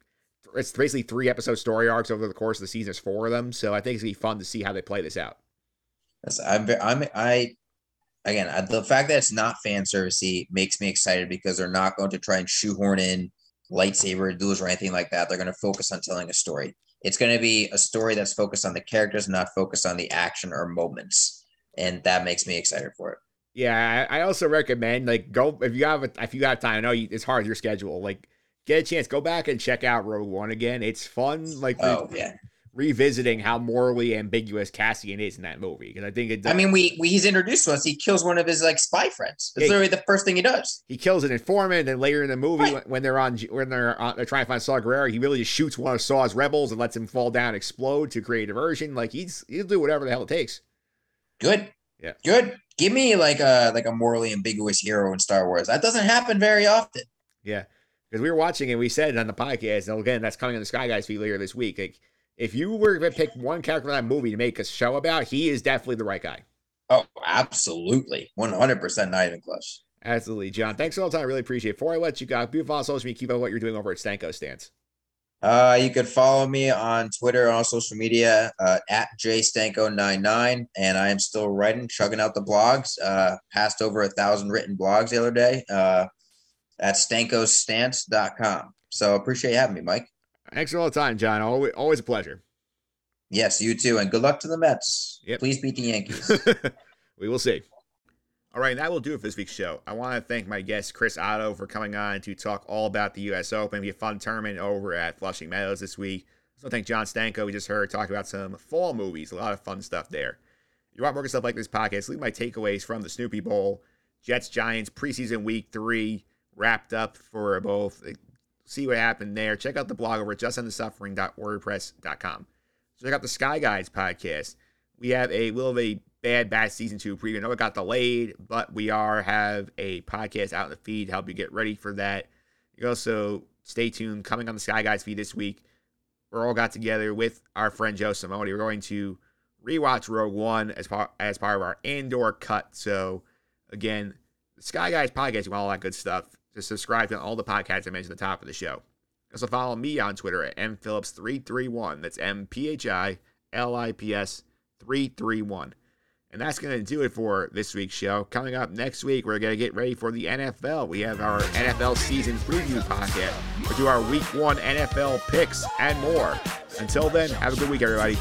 it's basically three episode story arcs over the course of the season. There's four of them, so I think it's gonna be fun to see how they play this out. I'm I'm I again the fact that it's not fan servicey makes me excited because they're not going to try and shoehorn in lightsaber duels or anything like that. They're going to focus on telling a story. It's going to be a story that's focused on the characters, not focused on the action or moments, and that makes me excited for it. Yeah, I also recommend like go if you have a, if you have time. I know you, it's hard with your schedule. Like get a chance, go back and check out Rogue One again. It's fun. Like oh yeah, revisiting how morally ambiguous Cassian is in that movie because I think it. Does. I mean, we, we he's introduced to us. He kills one of his like spy friends. It's yeah, literally the first thing he does. He kills an informant, and then later in the movie, right. when they're on when they're on, they're trying to find Saw Gerrera, he really just shoots one of Saw's rebels and lets him fall down, explode to create a diversion. Like he's he'll do whatever the hell it takes. Good. Yeah. Good. Give me like a like a morally ambiguous hero in Star Wars. That doesn't happen very often. Yeah. Because we were watching and we said on the podcast, and again, that's coming on the Sky Guys feed later this week. Like, if you were to pick one character in that movie to make a show about, he is definitely the right guy. Oh, absolutely. 100% not even close. Absolutely, John. Thanks for all the time. I really appreciate it. Before I let you go, be on social media, keep up what you're doing over at Stanko Stance. Uh, you could follow me on Twitter and on social media uh, at jstanko99, and I am still writing, chugging out the blogs. Uh, passed over a thousand written blogs the other day uh, at stankostance.com. So appreciate you having me, Mike. Thanks for all the time, John. Always, always a pleasure. Yes, you too, and good luck to the Mets. Yep. Please beat the Yankees. we will see. All right, that will do it for this week's show. I want to thank my guest Chris Oddo for coming on to talk all about the U.S. Open. Be a fun tournament over at Flushing Meadows this week. So thank John Stanko. We just heard talk about some fall movies. A lot of fun stuff there. If you want more stuff like this podcast? Leave my takeaways from the Snoopy Bowl, Jets Giants preseason week three wrapped up for both. See what happened there. Check out the blog over at justendthesuffering.wordpress.com. Check out the Sky Guys podcast. We have a little of a bad bad season two preview. I know it got delayed, but we are have a podcast out in the feed to help you get ready for that. You also stay tuned. Coming on the Sky Guys feed this week, we're all got together with our friend Joe Simone. We're going to rewatch Rogue One as part as part of our Andor cut. So again, the Sky Guys podcast, you want all that good stuff. Just subscribe to all the podcasts I mentioned at the top of the show. Also follow me on Twitter at mphillips331. That's M P H I L I P S 331. And that's going to do it for this week's show. Coming up next week, we're going to get ready for the NFL. We have our NFL season preview podcast. We'll do our week one NFL picks and more. Until then, have a good week, everybody.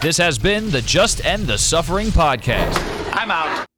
This has been the Just End the Suffering podcast. I'm out.